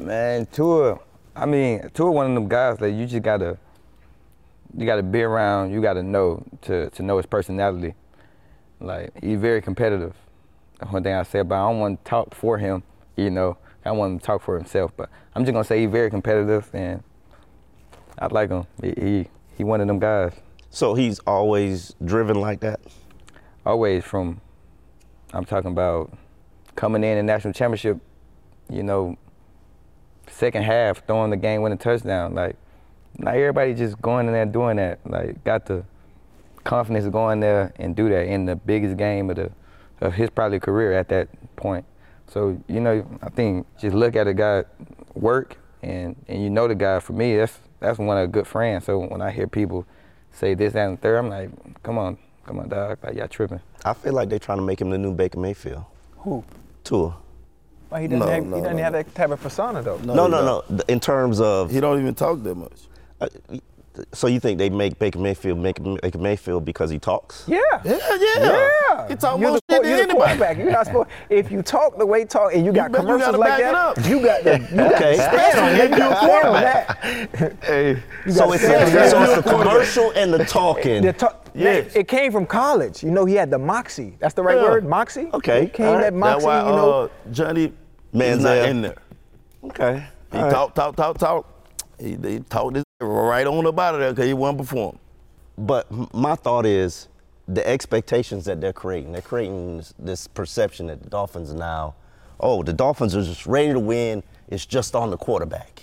Man, Tua, I mean, Tua one of them guys that you just gotta, you gotta be around. You gotta know to to know his personality. Like he's very competitive. That's one thing I say about. I don't want to talk for him. You know, I want him to talk for himself. But I'm just gonna say he's very competitive, and I like him. He he, he one of them guys. So he's always driven like that. Always from, I'm talking about coming in a national championship. You know, second half throwing the game winning touchdown. Like, not everybody just going in there doing that. Like, got the confidence to go in there and do that in the biggest game of the of his probably career at that point. So you know, I think just look at a guy work and and you know the guy. For me, that's that's one of a good friends. So when I hear people say this that, and the third, I'm like, come on, come on, dog. Like y'all tripping. I feel like they're trying to make him the new Baker Mayfield. Who? Tua. Well, he doesn't, No, have, no, he doesn't no, have that type of persona though. No, no, no. Th- In terms of he don't even talk that much. So you think they make Baker Mayfield make Baker Mayfield because he talks? Yeah. Yeah, yeah. Yeah. He talk you're more the, shit than you're the anybody. quarterback. You're not supposed. If you talk the way you talk, and you got you commercials gotta like back it that, up. you got the you Okay. to stand on it. You You're a quarterback. Hey, You So it's, stand on that. so it's the commercial and the talking. The ta- Yes. It came from college. You know, he had the moxie. That's the right Yeah. word, moxie. Okay. It came All right. that moxie. That's why you know, uh, Johnny Manziel. is not in there. Okay. He All right. talk, talk, talk, talk. He, he talked this right on up out of there because he wasn't performing. But my thought is the expectations that they're creating. They're creating this, this perception that the Dolphins are now, oh, the Dolphins are just ready to win. It's just on the quarterback.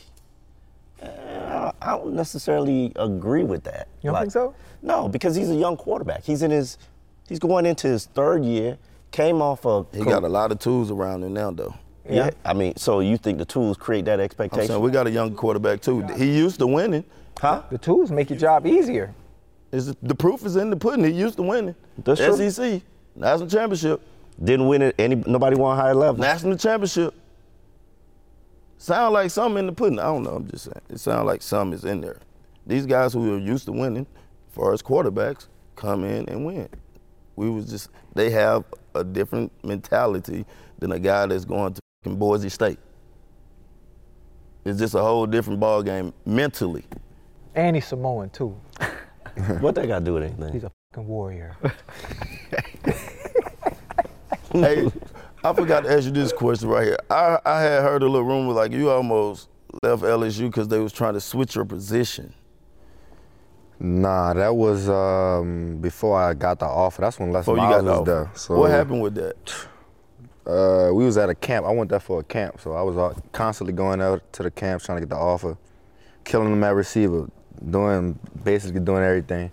Uh, I don't necessarily agree with that. You don't think so? No, because he's a young quarterback. He's in his, he's going into his third year. Came off a. He got a lot of tools around him now, though. Yeah. I mean, so you think the tools create that I'm expectation? saying we got a young quarterback too. He used to winning. huh? the tools make your job easier. Is the proof is in the pudding. He used to winning. That's true. SEC national championship, Didn't win it. Any nobody won higher level. national championship. Sound like something in the pudding. I don't know. I'm just saying. It sounds like something is in there. These guys who are used to winning, as far as quarterbacks, come in and win. We was just they have a different mentality than a guy that's going to fucking Boise State. It's just a whole different ball game mentally. And he's Samoan too. what they got to do with anything? He's a fucking warrior. hey, I forgot to ask you this question right here. I, I had heard a little rumor like you almost left LSU because they was trying to switch your position. Nah, that was um, before I got the offer. That's when Les Before Miles was there. So what happened with that? Uh, we was at a camp. I went there for a camp, so I was constantly going out to the camps trying to get the offer, killing them at receiver, doing basically doing everything.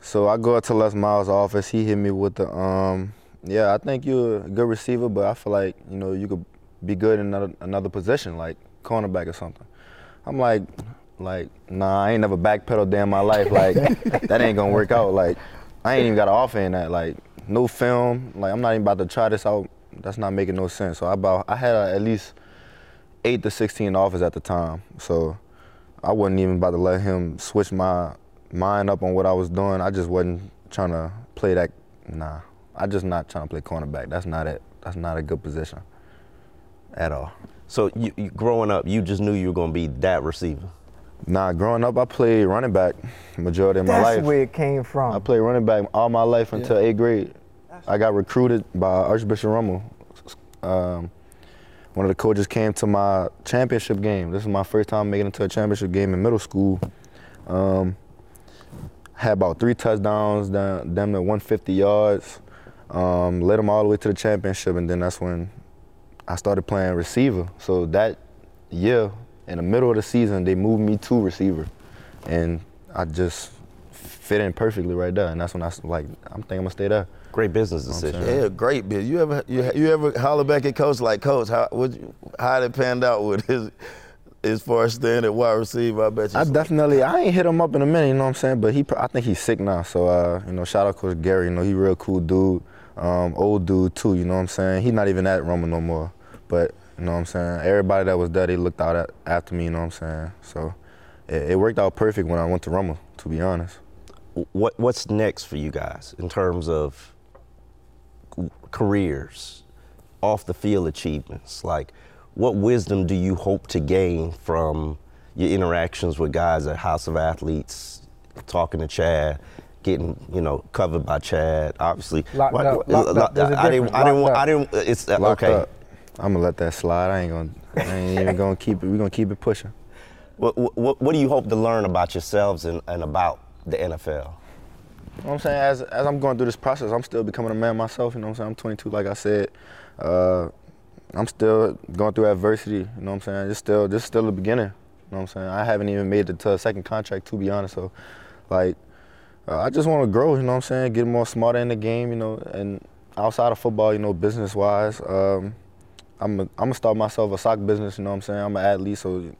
So I go up to Les Miles' office. He hit me with the, um, yeah, I think you're a good receiver, but I feel like you know you could be good in another another position, like cornerback or something. I'm like, like, nah, I ain't never backpedaled day in my life. Like, that ain't gonna work out. Like, I ain't even got an offer in that. Like, no film. Like, I'm not even about to try this out. That's not making no sense. So I about, I had uh, at least eight to 16 offers at the time. So I wasn't even about to let him switch my mind up on what I was doing. I just wasn't trying to play that. Nah, I just not trying to play cornerback. That's not it. That's not a good position at all. So you, you growing up, you just knew you were going to be that receiver. Nah, growing up, I played running back majority of my life. That's where it came from. I played running back all my life until eighth grade. I got recruited by Archbishop Rummel. Um, one of the coaches came to my championship game. This is my first time making it to a championship game in middle school. Um, had about three touchdowns, down, damn near 150 yards. Um, led them all the way to the championship, and then that's when I started playing receiver. So that year, in the middle of the season, they moved me to receiver, and I just fit in perfectly right there. And that's when I was like, I'm thinking I'm gonna stay there. Great business You know what I'm decision. Yeah, great bit. You ever you, you ever holler back at coach like coach? How would you, how it panned out with his as far as staying at wide receiver? I bet you. I definitely, I ain't hit him up in a minute, you know what I'm saying? But he, I think he's sick now. So, uh, you know, shout out to Coach Gary. You know, he real cool dude, um, old dude too. You know what I'm saying? He's not even at Rummel no more. But you know what I'm saying? Everybody that was there, they looked out at, after me. You know what I'm saying? So, it, it worked out perfect when I went to Rummel. To be honest. What What's next for you guys in terms of careers, off the field achievements? Like, what wisdom do you hope to gain from your interactions with guys at House of Athletes, talking to Chad, getting you know covered by Chad? Obviously, Locked What- up, locked up. There's a I didn't. difference. I didn't. Locked I didn't. It's uh, Locked okay. up. I'm gonna let that slide. I ain't gonna. I ain't even gonna keep it. We gonna keep it pushing. What, what, what do you hope to learn about yourselves and, and about the NFL? You know what I'm saying? As, as I'm going through this process, I'm still becoming a man myself. You know what I'm saying? I'm 22, like I said. Uh, I'm still going through adversity. You know what I'm saying? It's still, this is still the beginning. You know what I'm saying? I haven't even made it to a second contract, to be honest. So, like, uh, I just want to grow. You know what I'm saying? Get more smarter in the game. You know, and outside of football, you know, business wise, um, I'm gonna start myself a sock business. You know what I'm saying? I'm an athlete, so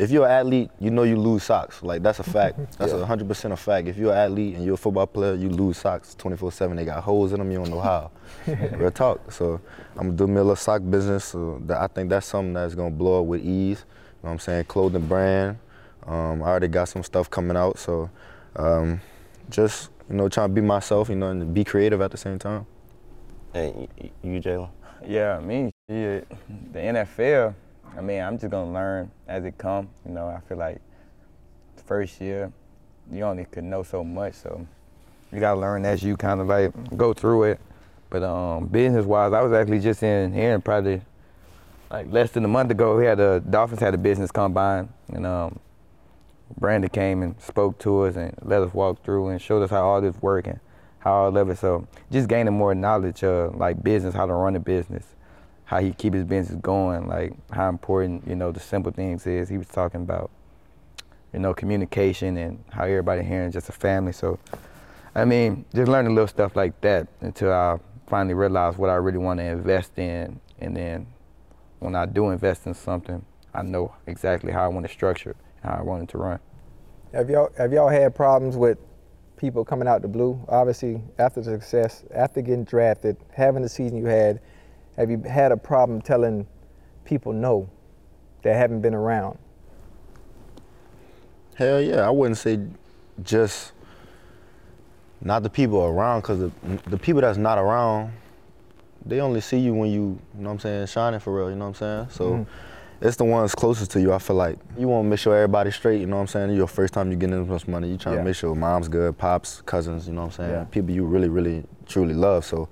if you're an athlete, you know you lose socks. Like that's a fact. That's a 100% a fact. If you're an athlete and you're a football player, you lose socks 24/7. They got holes in them. You don't know how. Real talk. So I'm gonna do me a little sock business. So that, I think that's something that's gonna blow up with ease. You know what I'm saying? Clothing brand. Um, I already got some stuff coming out. So um, just you know trying to be myself. You know and be creative at the same time. Hey, you, you Jaylen? Yeah, me, shit, the NFL. I mean, I'm just gonna learn as it come. You know, I feel like first year, you only could know so much, so you gotta learn as you kind of like go through it. But um, business-wise, I was actually just in here and probably like less than a month ago. We had a Dolphins had a business combine, and um, Brandon came and spoke to us and let us walk through and showed us how all this work and how all of it. So just gaining more knowledge of like business, how to run a business, how he keep his business going, like how important you know the simple things is. He was talking about you know communication and how everybody here is just a family. So I mean, just learning little stuff like that until I finally realized what I really want to invest in, and then when I do invest in something, I know exactly how I want to structure it, how I want it to run. Have y'all have y'all had problems with people coming out the blue? Obviously, after the success, after getting drafted, having the season you had, have you had a problem telling people no that haven't been around? Hell yeah, I wouldn't say just not the people around, cause the the people that's not around, they only see you when you, you know what I'm saying, shining for real. You know what I'm saying? So. Mhm. It's the ones closest to you. I feel like you want to make sure everybody's straight. You know what I'm saying? Your first time you getting this much money, you trying Yeah. to make sure mom's good, pops, cousins. You know what I'm saying? Yeah. People you really, really, truly love. So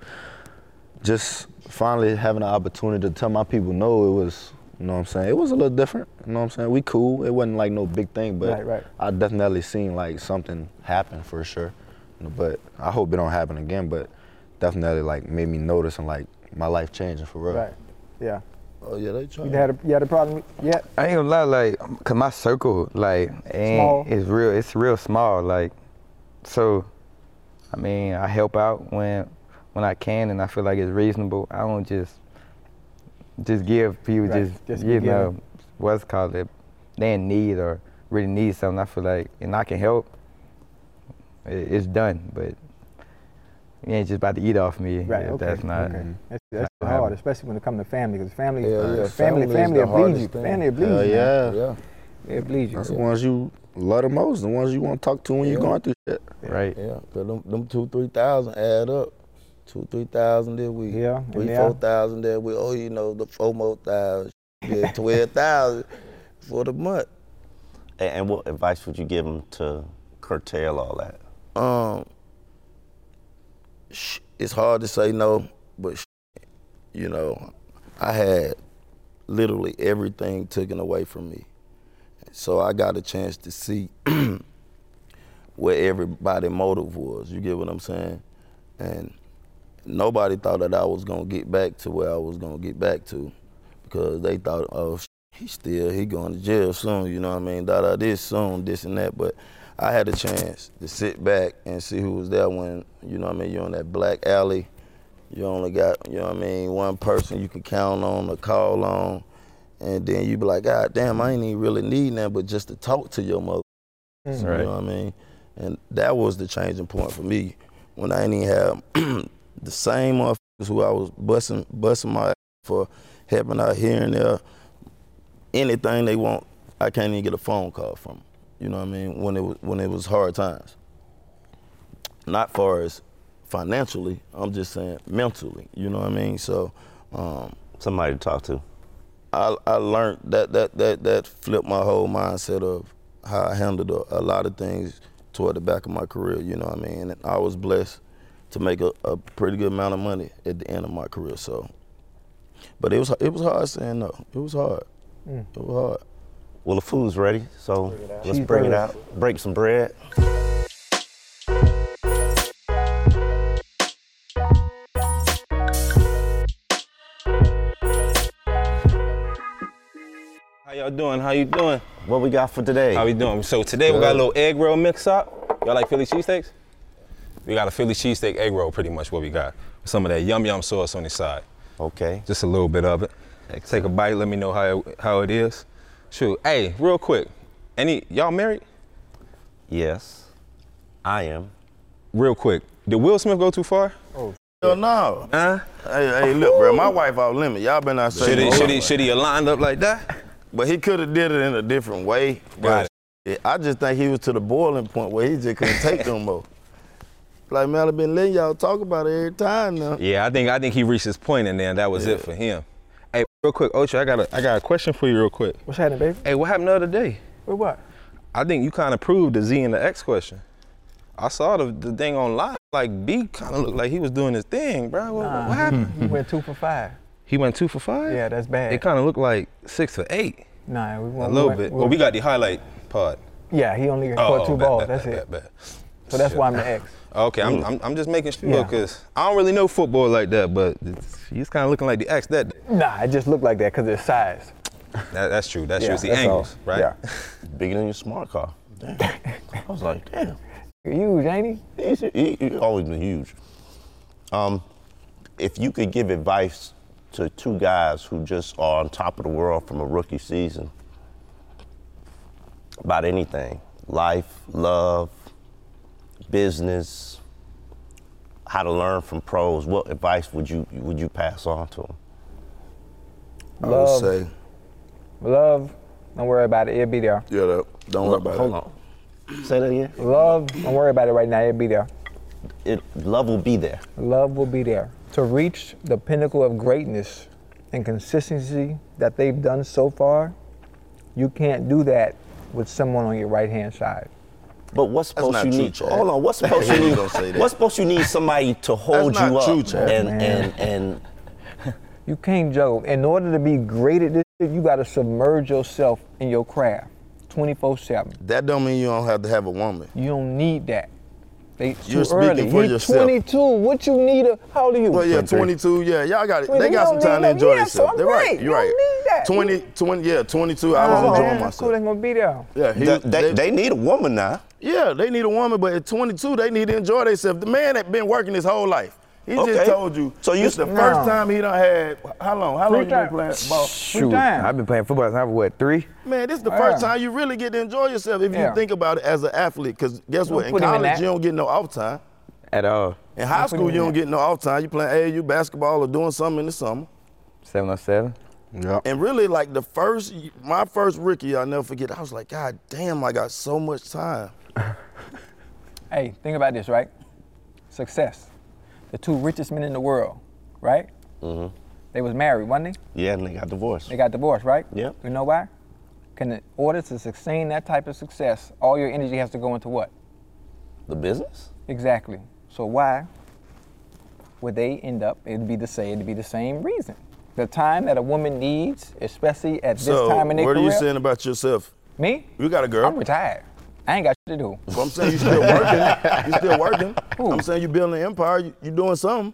just finally having the opportunity to tell my people no, it was, you know what I'm saying? It was a little different. You know what I'm saying? We cool. It wasn't like no big thing, but Right, right. I definitely seen like something happen for sure. But I hope it don't happen again. But definitely like made me notice and like my life changing for real. Right. Yeah. Oh yeah, they try. You had a, you had a problem yet? I ain't gonna lie, like, cause my circle, like, ain't, Small? it's real, it's real small, like, so, I mean, I help out when, when I can, and I feel like it's reasonable. I don't just, just give people Right, just, just be you know, giving. what's called it, they in need or really need something. I feel like, and I can help. It, it's done, but you ain't just about to eat off me. Right. if Okay. That's not. okay. That's, that's not hard, happening. especially when it comes to family, because family, Hell yeah, family, family is family the will bleed you. Family will bleed Hell you. man. yeah. Yeah. It bleeds you. That's the ones you love the most, the ones you want to talk to when you're going through shit. Right. Yeah, cause them, them two, three thousand add up. Two, three thousand that week. Yeah, Three, and four yeah. thousand that week. Oh, you know, the four more thousand. Yeah, twelve thousand for the month. And, and what advice would you give them to curtail all that? Um, sh- it's hard to say no, but sh- you know, I had literally everything taken away from me, so I got a chance to see where everybody motive was. You get what I'm saying? And nobody thought that I was gonna get back to where I was gonna get back to, because they thought, oh, he still he going to jail soon. You know what I mean? Da da this soon, this and that. But I had a chance to sit back and see who was there when you know what I mean. You're in that black alley. You only got you know what I mean one person you can count on or call on, and then you be like, God damn, I ain't even really need that, but just to talk to your mother. Mm. You Right. know what I mean? And that was the changing point for me when I didn't even have the same motherfuckers who I was busting busting my ass for helping out here and there. Anything they want, I can't even get a phone call from. 'em. You know what I mean? When it was when it was hard times. Not far as financially, I'm just saying mentally. You know what I mean? So um, Somebody to talk to. I, I learned that that that that flipped my whole mindset of how I handled a, a lot of things toward the back of my career. You know what I mean? And I was blessed to make a, a pretty good amount of money at the end of my career. So, but it was it was hard saying no. It was hard. Mm. It was hard. Well, the food's ready, so let's bring it out. Break some bread. How y'all doing? How you doing? What we got for today? How we doing? So today we got a little egg roll mix up. Y'all like Philly cheesesteaks? We got a Philly cheesesteak egg roll, pretty much what we got. Some of that yum yum sauce on the side. Okay. Just a little bit of it. Take a bite. Let me know how it, how it is. Shoot. Hey, real quick. Any y'all married? Yes, I am. Real quick. Did Will Smith go too far? Oh, hell no. Huh? Hey, hey, look, bro. My wife off limit. Y'all been out Should he, should he should he have lined up like that? But he could have did it in a different way. Got But I just think he was to the boiling point where he just couldn't take no more. Like man, I've been letting y'all talk about it every time now. Yeah, I think I think he reached his point and then that was it for him. Hey, real quick, Ocho, I got a I got a question for you real quick. What's happening, baby? Hey, what happened the other day? With what? I think you kind of proved the Z and the X question. I saw the, the thing online. Like B kind of looked like he was doing his thing, bro. What, Nah, what happened? He went two for five. He went two for five. Yeah, that's bad. It kind of looked like six for eight. Nah, we went A little we went, bit. Well, we got the highlight part. Yeah, he only caught oh, two bet, balls. bet, that's bet, it. bet, bet. So that's why I'm the X. Okay, I'm, Mm. I'm, I'm just making sure Yeah. because I don't really know football like that, but he's kind of looking like the X that day. Nah, it just looked like that because it's size. That, that's true. That's Yeah, true. It's the angles, right? Yeah. Bigger than your smart car. Damn. I was like, damn. Huge, ain't he? He's, he, he always been huge. Um, if you could give advice to two guys who just are on top of the world from a rookie season about anything, life, love, business, how to learn from pros, what advice would you would you pass on to them? I Love. would say, Love, don't worry about it. It'll be there. yeah, that- don't worry about it. Hold it. on. Say that again. Love, don't worry about it right now. It'll be there. it love will be there. Love will be there. To reach the pinnacle of greatness and consistency that they've done so far, you can't do that with someone on your right hand side. But what's That's supposed not you true, need? Chad. Hold on. What's supposed you You need? gonna. What's supposed you need somebody to hold not you up true, Chad. and Man. and and You can't juggle. In order to be great at this, you got to submerge yourself in your craft 24 7. That don't mean you don't have to have a woman. You don't need that. They You're too early. speaking for He's yourself. 22. What you need? A, how old are you? Well, yeah, 22. Yeah, y'all got it. Well, They you got some time to that. enjoy Yeah, so themselves. I'm They're right. right. You You're right. need that. 20, 20, yeah, 22. I was Oh, enjoying man, myself. Cool, they gonna be there. Yeah, he, they, they, they need a woman now. Yeah, they need a woman, but at 22, they need to enjoy themselves. The man that been working his whole life, he Okay. just told you. So you- this the No. first time he done had. How long? How long Free you been playing ball? Shoot, time. I've been playing football since I was what three? Man, this is the Yeah. first time you really get to enjoy yourself if Yeah. you think about it as an athlete. Because guess Don't what? In put him in college, you don't get no off time. At all. In high Don't school, him you don't that. get no off time. You playing AAU basketball or doing something in the summer. Seven on seven. Yep. And really, like the first, my first rookie, I'll never forget. I was like, God damn, I got so much time. Hey, think about this, right? Success. The two richest men in the world, right? Mm-hmm. They was married, wasn't they? Yeah, and they got divorced. They got divorced, right? Yep. You know why? Can in order to sustain that type of success, all your energy has to go into what? The business. Exactly. So why would they end up? It'd be the same. It'd be the same reason. The time that a woman needs, especially at this so, time in their career. what are you saying about yourself? Me? You got a girl. I'm retired. I ain't got shit to do. Well, I'm saying you still working. you still working. I'm saying you building an empire. You, you doing something.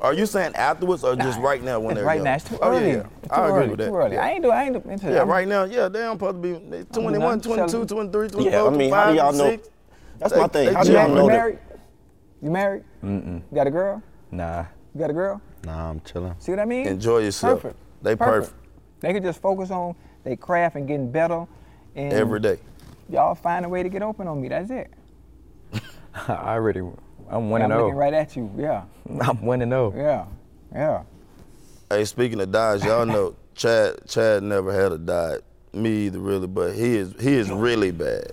Are you saying afterwards or just right now when they're right young? now. It's too oh. Yeah, yeah. It's I too agree early. with that. Too early. I ain't do. I ain't do. Into Yeah, I'm- right now, yeah, they're supposed to be 21, 22, 23, 24, Yeah, I mean, how 25, do y'all know? 26. That's They- my thing. they How do You y'all young. know that? married? You married? Mm-mm. You got a girl? Nah. You got a girl? Nah, I'm chilling. See what I mean? Enjoy yourself. Perfect. They perfect. They could just focus on their craft and getting better. And every day. Y'all find a way to get open on me. That's it. I already. I'm one And and I'm oh. looking zero. right at you. Yeah. I'm one and oh. zero. Yeah. Yeah. Hey, speaking of diets, y'all know Chad Chad never had a diet. Me either, really, but he is he is really bad.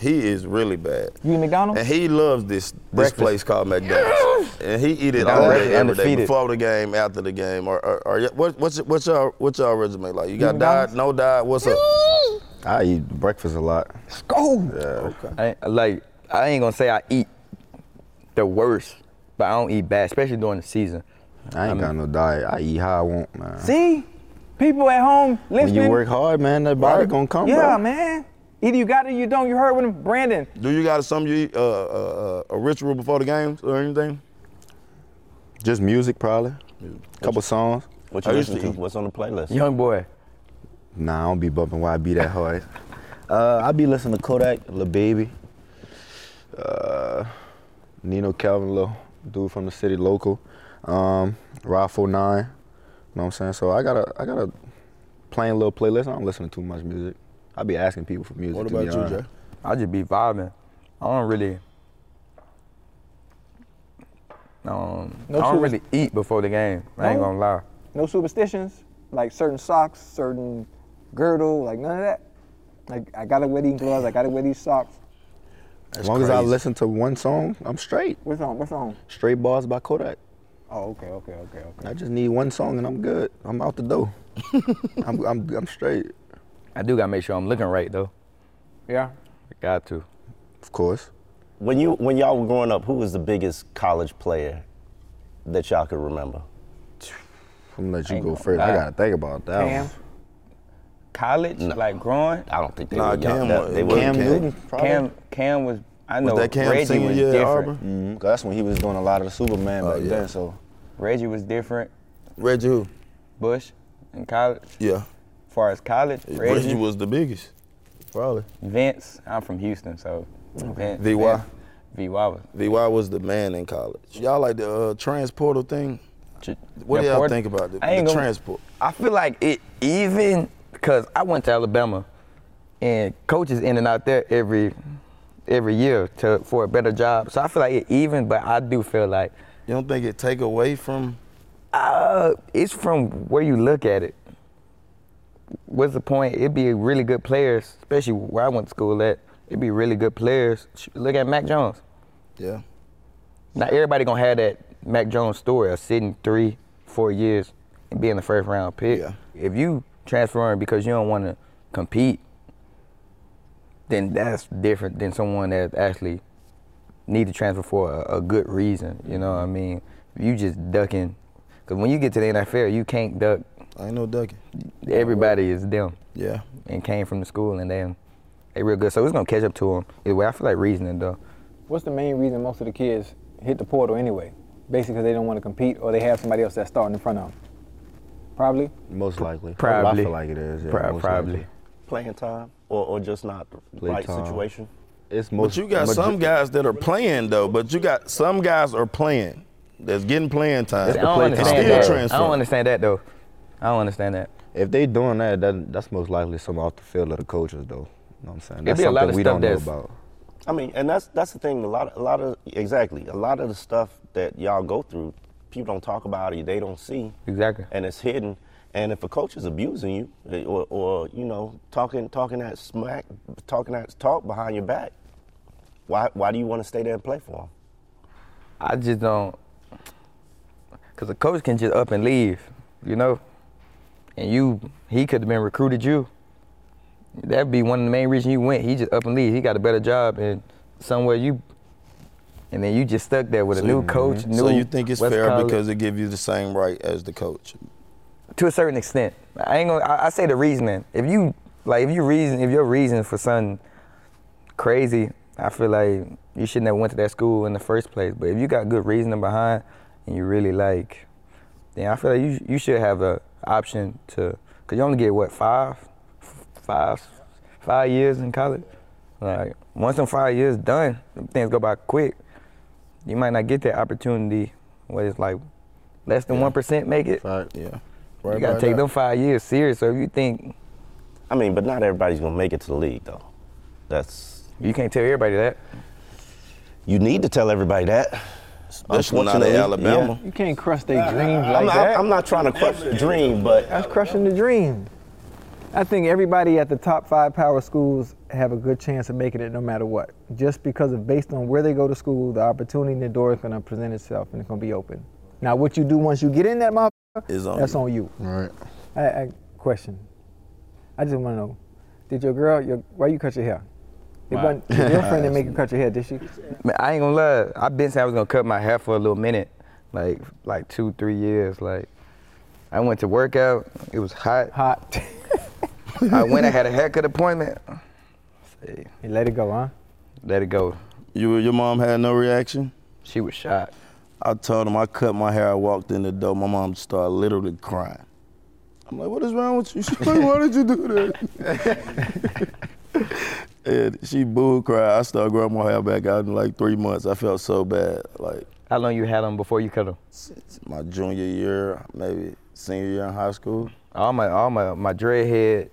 He is really bad. You in McDonald's? And he loves this this Breakfast. place called McDonald's. And he eat it McDonald's all day, every day, undefeated. before the game, after the game. Or, or, or what, what's what's y'all what's y'all resume like? You got McDonald's? diet, no diet? What's up? I eat breakfast a lot. Let's go. Yeah. I like I ain't gonna say I eat the worst, but I don't eat bad, especially during the season. I ain't got no diet. I eat how I want, man. See? People at home When you work hard, man, that body Right. gonna come, Yeah, bro. man. Either you got it or you don't. You heard when Brandon. Do you got something you eat, uh, uh, uh, a ritual before the games or anything? Just music, probably. A couple songs. What you used listen to to? What's on the playlist? Young boy. Nah, I don't be bumping why I be that hard. uh, I be listening to Kodak, Lil Baby, uh, Nino Calvin, little dude from the city, local, um, Ralph 09. You know what I'm saying? So I got a, I got a plain little playlist. I don't listen to too much music. I be asking people for music. What to be about you, honest. Jay? I just be vibing. I don't really. Um, No I don't really eat before the game. I ain't No? gonna lie. No superstitions, like certain socks, certain girdle, like none of that. Like I gotta wear these gloves. I gotta wear these socks. As long as I listen to one song, I'm straight. What's on? What's on? Straight bars by Kodak. Oh, okay, okay, okay, okay. I just need one song and I'm good. I'm out the door. I'm, I'm, I'm straight. I do gotta make sure I'm looking right though. Yeah. I got to. Of course. When you when y'all were growing up, who was the biggest college player that y'all could remember? I'm gonna let you Ain't go gonna first. I gotta think about that. Cam. one. College, like growing. I don't think they Nah, were young. Cam That- was- they were Cam Cam. Newton, probably. Cam Cam was I know Was that Cam Reggie senior was year at different. Auburn? Mhm, 'cause that's when he was doing a lot of the Superman Oh, back yeah. then. So Reggie was different. Reggie who? Bush in college. Yeah. As far as college, Reggie, Reggie, was the biggest. Probably. Vince. I'm from Houston, so Vince, VY? Vince, VY was. VY was the man in college. Y'all like the uh, transporter thing? What do y'all think about the, I the gonna- transport? I feel like it even because I went to Alabama, and coaches in and out there every every year to for a better job. So I feel like it even, but I do feel like You don't think it take away from? uh, it's from where you look at it. What's the point? It'd be really good players, especially where I went to school at. It'd be really good players. Look at Mac Jones. Yeah. Not everybody gonna have that Mac Jones story of sitting three, four years and being the first round pick. If you transferring because you don't want to compete, then that's different than someone that actually need to transfer for a, a good reason. You know what I mean? You just ducking, because when you get to the NFL, you can't duck. I ain't no ducking. Everybody is them. Yeah. And came from the school and then they real good. So it's gonna catch up to them. Either way, I feel like reasoning though. What's the main reason most of the kids hit the portal anyway? Basically, because they don't want to compete or they have somebody else that's starting in front of them. Probably. Most likely. Probably. Oh, I feel like it is. Yeah, Pro- probably. likely. Playing time, or, or just not the Play right time. situation. It's most, But you got some ju- guys that are playing though. But you got some guys are playing. That's getting playing time. I don't and understand still that. transfer. I don't understand that though. I don't understand that. If they doing that, that that's most likely some off the field of the coaches, though. You know what I'm saying? It'd That's be a lot something of we stuff don't know about. I mean, and that's that's the thing. A lot, a lot of exactly a lot of the stuff that y'all go through, people don't talk about it. They don't see, Exactly. and it's hidden. And if a coach is abusing you, eh, or, or you know, talking talking that smack, talking that talk behind your back, why why do you want to stay there and play for him? I just don't, cause a coach can just up and leave, you know, and you he could have been recruited you. That'd be one of the main reasons you went. He just up and leave. He got a better job and somewhere you, and then you just stuck there with a new coach. New So you think it's West fair College. because it gives you the same right as the coach? to a certain extent. I ain't gonna. I, I say the reasoning. If you like, if you reason, if your reason for something crazy, I feel like you shouldn't have went to that school in the first place. But if you got good reasoning behind, and you really like, then I feel like you you should have a option to, cause you only get what five, five, five years in college. Like once them five years done, things go by quick. You might not get that opportunity where it's like less than one make it. Yeah. you gotta take them five years serious. So if you think I mean, but not everybody's gonna make it to the league though. That's you can't tell everybody that. You need to tell everybody that. Especially not at Unfortunately, Alabama. You can't crush their dreams like I'm not, that. I'm not trying to crush the dream, but That's crushing the dream. I think everybody at the top five power schools have a good chance of making it no matter what. Just because of based on where they go to school, the opportunity in the door is gonna present itself and it's gonna be open. Now what you do once you get in that motherfucker, Is on that's you. on you. Right. I, I question. I just wanna know, did your girl your why you cut your hair? It Why? wasn't your girlfriend that make you cut your hair, did she? Man, I ain't gonna lie. I've been saying I was gonna cut my hair for a little minute, like like two, three years. Like I went to work out. It was hot. Hot. I went. I had a haircut appointment. You let it go, huh? let it go. You your mom had no reaction? She was shocked. I told him I cut my hair. I walked in the door. My mom started literally crying. I'm like, what is wrong with you? She's like, why did you do that? and she boo cried. I started growing my hair back out in like three months. I felt so bad. Like How long you had them before you cut them? my junior year, maybe senior year in high school. All my all my my dreadhead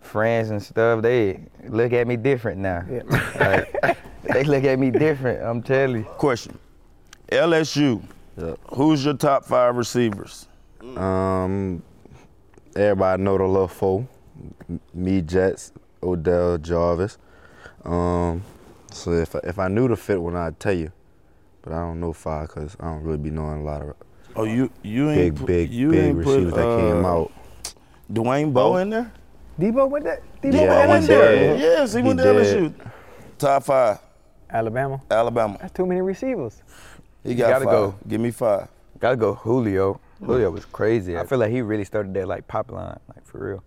friends and stuff, they look at me different now. Like, they look at me different. I'm telling you. Question: LSU. Who's your top five receivers? Um, everybody know the little four. Me, Jets, Odell, Jarvis. Um, so if I, if I knew the fit one, I'd tell you. But I don't know five because I don't really be knowing a lot of Oh, you you big, ain't put, big, you big ain't put, receivers that came uh, out. Dwayne Bowe in there? Debo went that? Debo Yeah, went he there. did. Yes, he, He went to did. LSU. Top five. Alabama. Alabama. That's too many receivers. He got gotta go. Give me five. Gotta go Julio. Julio was crazy. I feel like he really started that like pop line, like for real.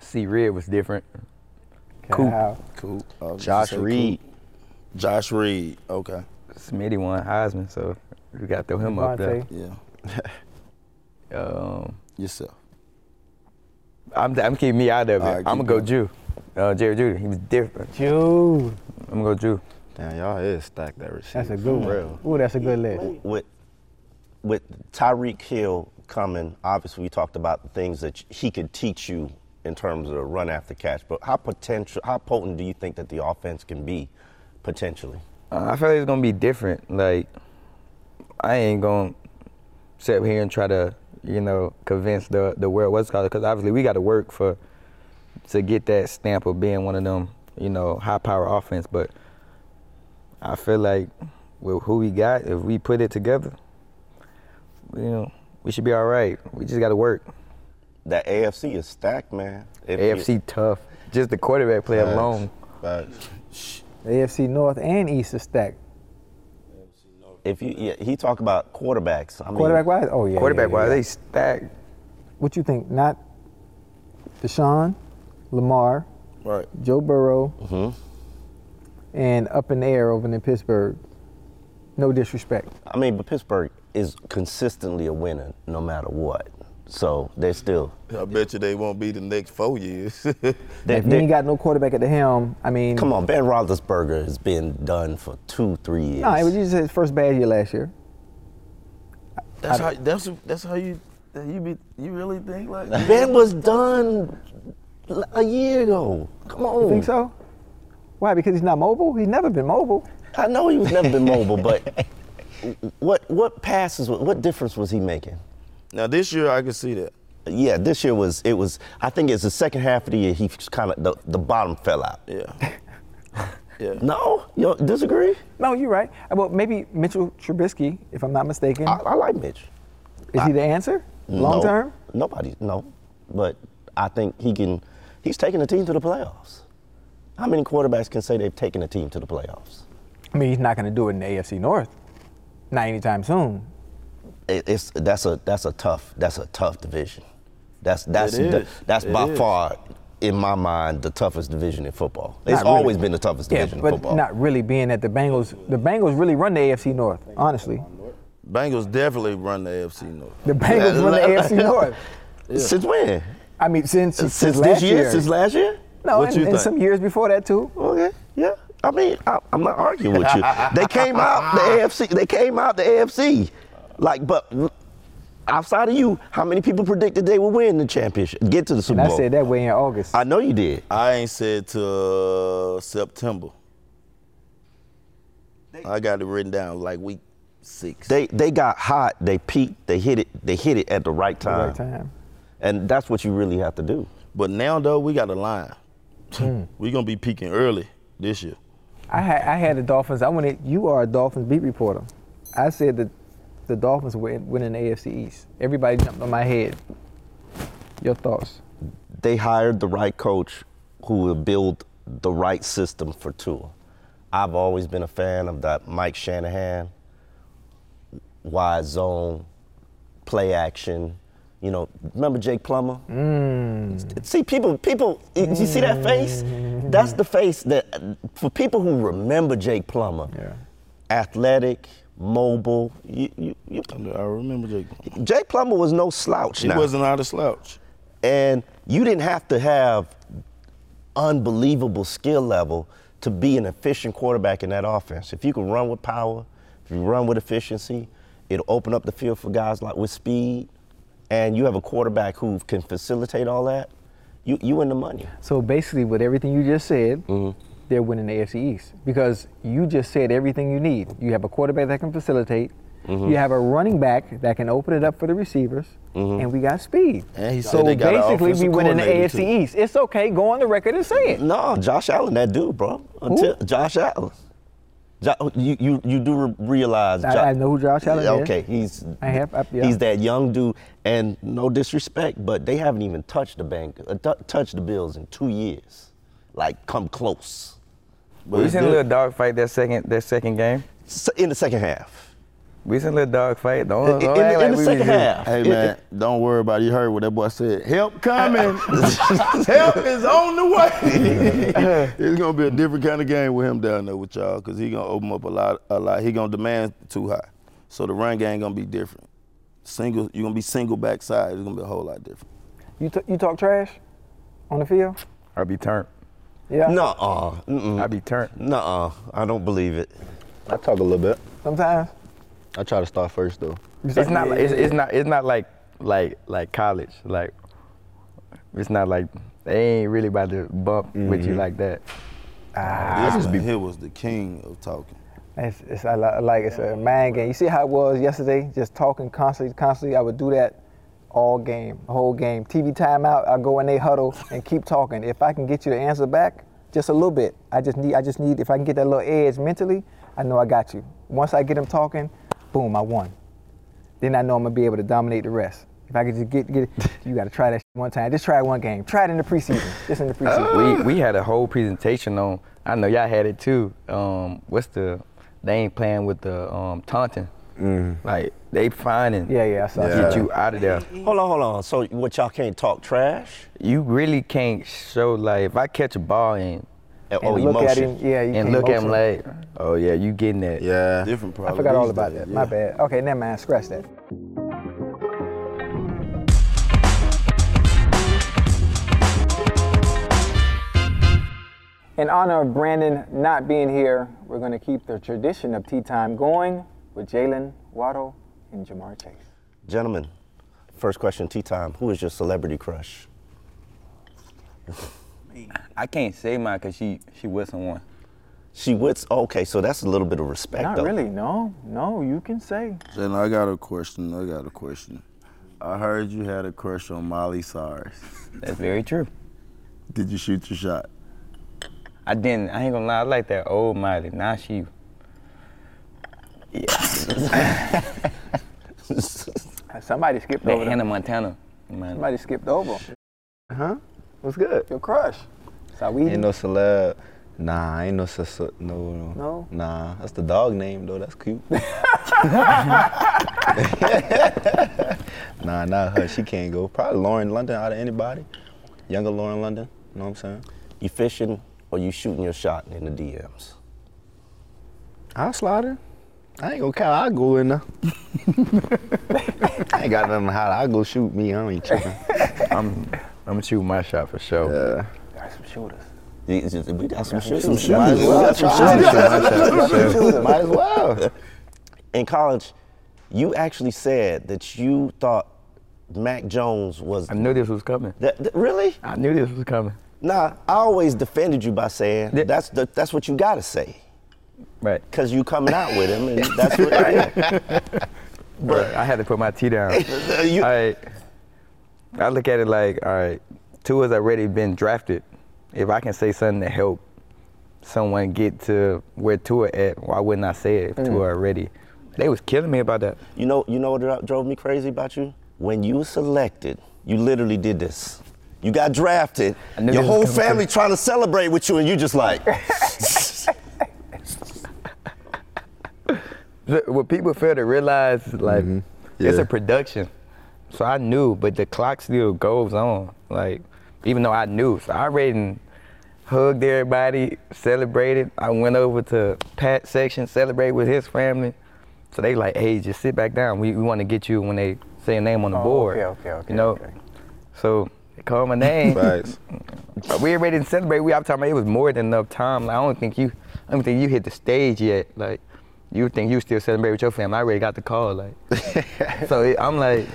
C Red was different. Coop. Cal. Cool. Josh Reed. Coop. Josh Reed. Okay. Smitty won Heisman, so we got to throw him up there. Yeah. Um, Yourself. I'm, I'm keeping me out of it. All right, I'm gonna go Jew. Uh, Jerry Jeudy, he was different. Jew. I'm gonna go Jew. Damn, y'all is stacked that receiver. That's a good for one. real. Ooh, that's a good list. with with Tyreek Hill coming, obviously we talked about the things that he could teach you in terms of run after catch. But how potential, how potent do you think that the offense can be potentially? Uh, I feel like it's gonna be different. Like, I ain't gonna sit here and try to, you know, convince the the world what's called because obviously we got to work for to get that stamp of being one of them, you know, high power offense. But I feel like with who we got, if we put it together, you know, we should be all right. We just got to work. That AFC is stacked, man. If AFC you- tough. Just the quarterback play Facts. alone. The AFC North and East is stacked. If you, yeah, he talk about quarterbacks. I mean, Quarterback wise, oh yeah. Quarterback yeah, yeah. wise, they stacked. What you think? Not Deshaun, Lamar, right? Joe Burrow, Mm-hmm. and up in the air over in Pittsburgh. No disrespect. I mean, but Pittsburgh is consistently a winner no matter what. So they're still. I bet you they won't be the next four years. They- if you they- ain't got no quarterback at the helm, I mean, Come on, Ben Roethlisberger has been done for two, three years. No, it was just his first bad year last year. That's how. That's that's how you. You be. You really think like that? Ben was done a year ago. Come on. You think so? Why? Because he's not mobile. He's never been mobile. I know he was never been mobile, but what what passes? What difference was he making? Now this year I can see that. Yeah, this year was it was. I think it's the second half of the year he kind of the, the bottom fell out. Yeah. yeah. No, you don't disagree? No, you're right. Well, maybe Mitchell Trubisky, if I'm not mistaken. I, I like Mitch. Is he the answer? Long No, term? Nobody, no. But I think he can. He's taking the team to the playoffs. How many quarterbacks can say they've taken a team to the playoffs? I mean, he's not going to do it in the AFC North. Not anytime soon. It, it's that's a that's a tough that's a tough division. That's that's It the- that's It by is. far, in my mind, the toughest division in football. Not It's really. always been the toughest Yeah, division but in football. not really being that the Bengals. The Bengals really run the AFC North. Honestly, Bengals definitely run the AFC North. the Bengals run the AFC North. Since when? I mean, since Since since, this last year? year. Since last year? No, What and, you and some years before that too. Okay, yeah. I mean, I, I'm not arguing with you. they came out the AFC. They came out the AFC. Like, but outside of you, how many people predicted they would win the championship, get to the Super And I said that way in August. I know you did. I ain't said to uh, September. I got it written down like week six. They they got hot. They peaked. They hit it. They hit it at the right The time. right time. And that's what you really have to do. But now though, we got a line. Hmm. we gonna be peaking early this year. I had I had the Dolphins. I wanted you are a Dolphins beat reporter. I said that the Dolphins win winning the AFC East. Everybody jumped on my head. Your thoughts? They hired the right coach who will build the right system for Tua. I've always been a fan of that Mike Shanahan, wide zone, play action. You know, remember Jake Plummer? Mm. See, people, people, you you see that face? That's the mm. face that, for people who remember Jake Plummer, athletic, mobile. You, you, you, I remember Jake. Plummer. Jake Plummer was no slouch. He now. wasn't out of slouch. And you didn't have to have unbelievable skill level to be an efficient quarterback in that offense. If you can run with power, if you run with efficiency, it'll open up the field for guys like with speed. And you have a quarterback who can facilitate all that. You you in the money. So basically, with everything you just said, Mm-hmm. They're winning the AFC East because you just said everything you need. You have a quarterback that can facilitate. Mhm. You have a running back that can open it up for the receivers, Mhm. and we got speed. And he said so they got basically, we win in the AFC. East. It's okay. Go on the record and say it. No, Josh Allen, that dude, bro. Until Josh Allen. Jo- you, you, you do re- realize. I- Jo- I know who Josh Allen Yeah, is. Okay, he's I have- I- yeah. he's that young dude, and no disrespect, but they haven't even touched the bank, uh, t- touched the Bills in two years, like come close. We seen a little dog fight that second that second game. in the second half. We seen a little dog fight. Don't, don't In act the- like in the we second just- half. Hey man, don't worry about it. You heard what that boy said. Help coming. Help is on the way. it's gonna be a different kind of game with him down there with y'all, cause he gonna open up a lot, a lot. He gonna demand too high, so the run game gonna be different. Single, you're gonna be single backside. It's gonna be a whole lot different. You t- you talk trash on the field? I'll be turned. Yeah. Nuh-uh. Mm-mm. I be turned. Nuh-uh. I don't believe it. I talk a little bit. Sometimes. I try to start first though. It's not. Like, it's, it's not. It's not like like like college. Like it's not like they ain't really about to bump with you Mhm. like that. Ah, this man here was the king of talking. It's, it's I li- like it's a man game. You see how it was yesterday? Just talking constantly, constantly. I would do that all game, whole game. TV timeout, I go in they huddle and keep talking. If I can get you to answer back, just a little bit. I just need, I just need, if I can get that little edge mentally, I know I got you. Once I get them talking, boom, I won. Then I know I'm gonna be able to dominate the rest. If I could just get, get it, you gotta try that one time. Just try it one game. Try it in the preseason. Just in the preseason. we we had a whole presentation on. I know y'all had it too. Um, what's the? They ain't playing with the um, taunting. Mm. Like they finding. Yeah, yeah, I saw Get that. you out of there. Hold on, hold on. So what y'all can't talk trash? You really can't show like if I catch a ball and. And- oh, look at him, yeah, you and can't look at him like, oh yeah, you getting that? Yeah, different problems. I forgot all about that. My bad. Okay, never mind. Scratch that. In honor of Brandon not being here, we're going to keep the tradition of tea time going with Jaylen Waddle and Ja'Marr Chase. Gentlemen, first question, tea time. Who is your celebrity crush? I can't say mine because she she with someone. She with okay, so that's a little bit of respect. Not though. really. No, no. You can say. Jen, I got a question. I got a question. I heard you had a crush on Miley Cyrus. That's very true. Did you shoot your shot? I didn't. I ain't gonna lie. I like that old Miley. Now she. Somebody skipped that over. Hannah them. Montana. Man. Somebody skipped over. Huh? What's good? Your crush. Saweetie. Ain't no celeb. Nah, ain't no sus- no no. No? Nah, that's the dog name though. That's cute. nah, not her. She can't go. Probably Lauren London out of anybody. Younger Lauren London. You know what I'm saying? You fishing or you shooting your shot in the DMs? I'll slide in. I ain't gonna count. I'll go in there. I ain't got nothing hot. I'll go shoot me. I ain't tripping. I'm I'm gonna shoot my shot for sure. Yeah. Got some shooters. We got some shooters. Some shooters. Might as well. We got some shooters. Shooters. Might as well. In college, you actually said that you thought Mac Jones was. I knew this was coming. That, that- really? I knew this was coming. Nah, I always defended you by saying that's the, that's what you gotta say. Right. Cause you coming out with him, and that's what. yeah. But I had to put my tea down. You- all right. I look at it like, all right, Tua's already been drafted. If I can say something to help someone get to where Tua at, why wouldn't I say it if Mm. Tua already? They was killing me about that. You know, you know what drove me crazy about you? When you were selected, you literally did this. You got drafted. Your whole family trying to celebrate with you, and you just like. Look, What people fail to realize, is like, it's Mm-hmm. Yeah. a production. So I knew, but the clock still goes on. Like, even though I knew, so I already done hugged everybody, celebrated. I went over to Pat's section, celebrate with his family. So they like, hey, just sit back down. We, we want to get you when they say a name on the Oh, board. okay, okay, okay, You know. okay. So they called my name. Facts. But we already didn't celebrate. We, I'm talking about it was more than enough time. Like, I don't think you, I don't think you hit the stage yet. Like, you think you still celebrate with your family. I already got the call. Like, so it, I'm like,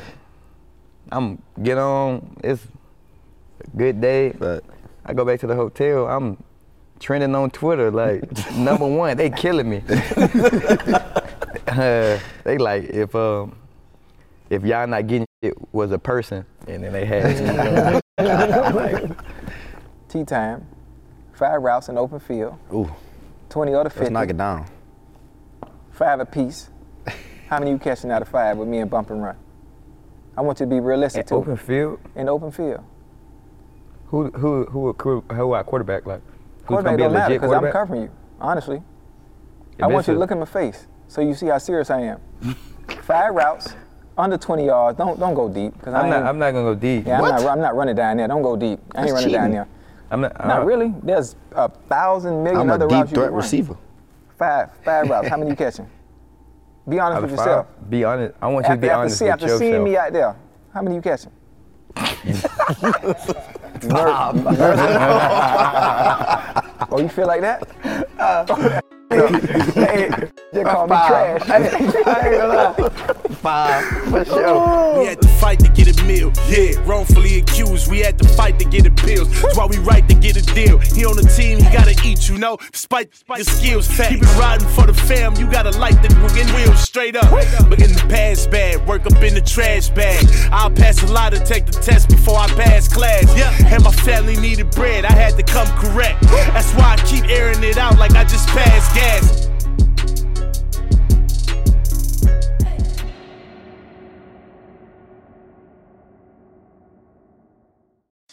I'm get on. It's a good day. But I go back to the hotel. I'm trending on Twitter like number one. They killing me. uh, they like if um if y'all not getting it was a person, and then they had. Like, Tea time. Five routes in open field. Ooh, 20 other 50. let's knock it down. Five apiece. How many you catching out of five with me and bump and run? I want you to be realistic in too. open field. In open field. Who who who who who our quarterback like? Who's Quarterback gonna be a don't matter legit because I'm quarterback? covering you. Honestly. If I want you to look in my face so you see how serious I am. Five routes, under 20 yards. Don't don't go deep. Cause I I'm not. I'm not gonna go deep. Yeah, I'm not, I'm not running down there. Don't go deep. I ain't That's running down there. I'm not. Not uh, really. There's a thousand million I'm a other deep routes you threat can run. Receiver. Five, five routes. How many you catching? Be honest Out with of yourself. five, be honest. I want you to be after, honest see, with after yourself. seeing me out there, how many you catching? oh, you feel like that? Uh, hey, just call me trash. I ain't gonna lie. Five for sure. We had to fight to get a meal. Yeah, wrongfully accused. We had to fight to get appeals. That's why we right to get a deal. He on the team, he gotta eat, you know. Despite your skills, fat. keep it riding for the fam. You gotta light the fucking wheels straight up. But in the past bag, work up in the trash bag. I'll pass a lot to take the test before I pass class. Yeah, and my family needed bread. I had to come correct. That's why I keep airing it out like I just passed gas.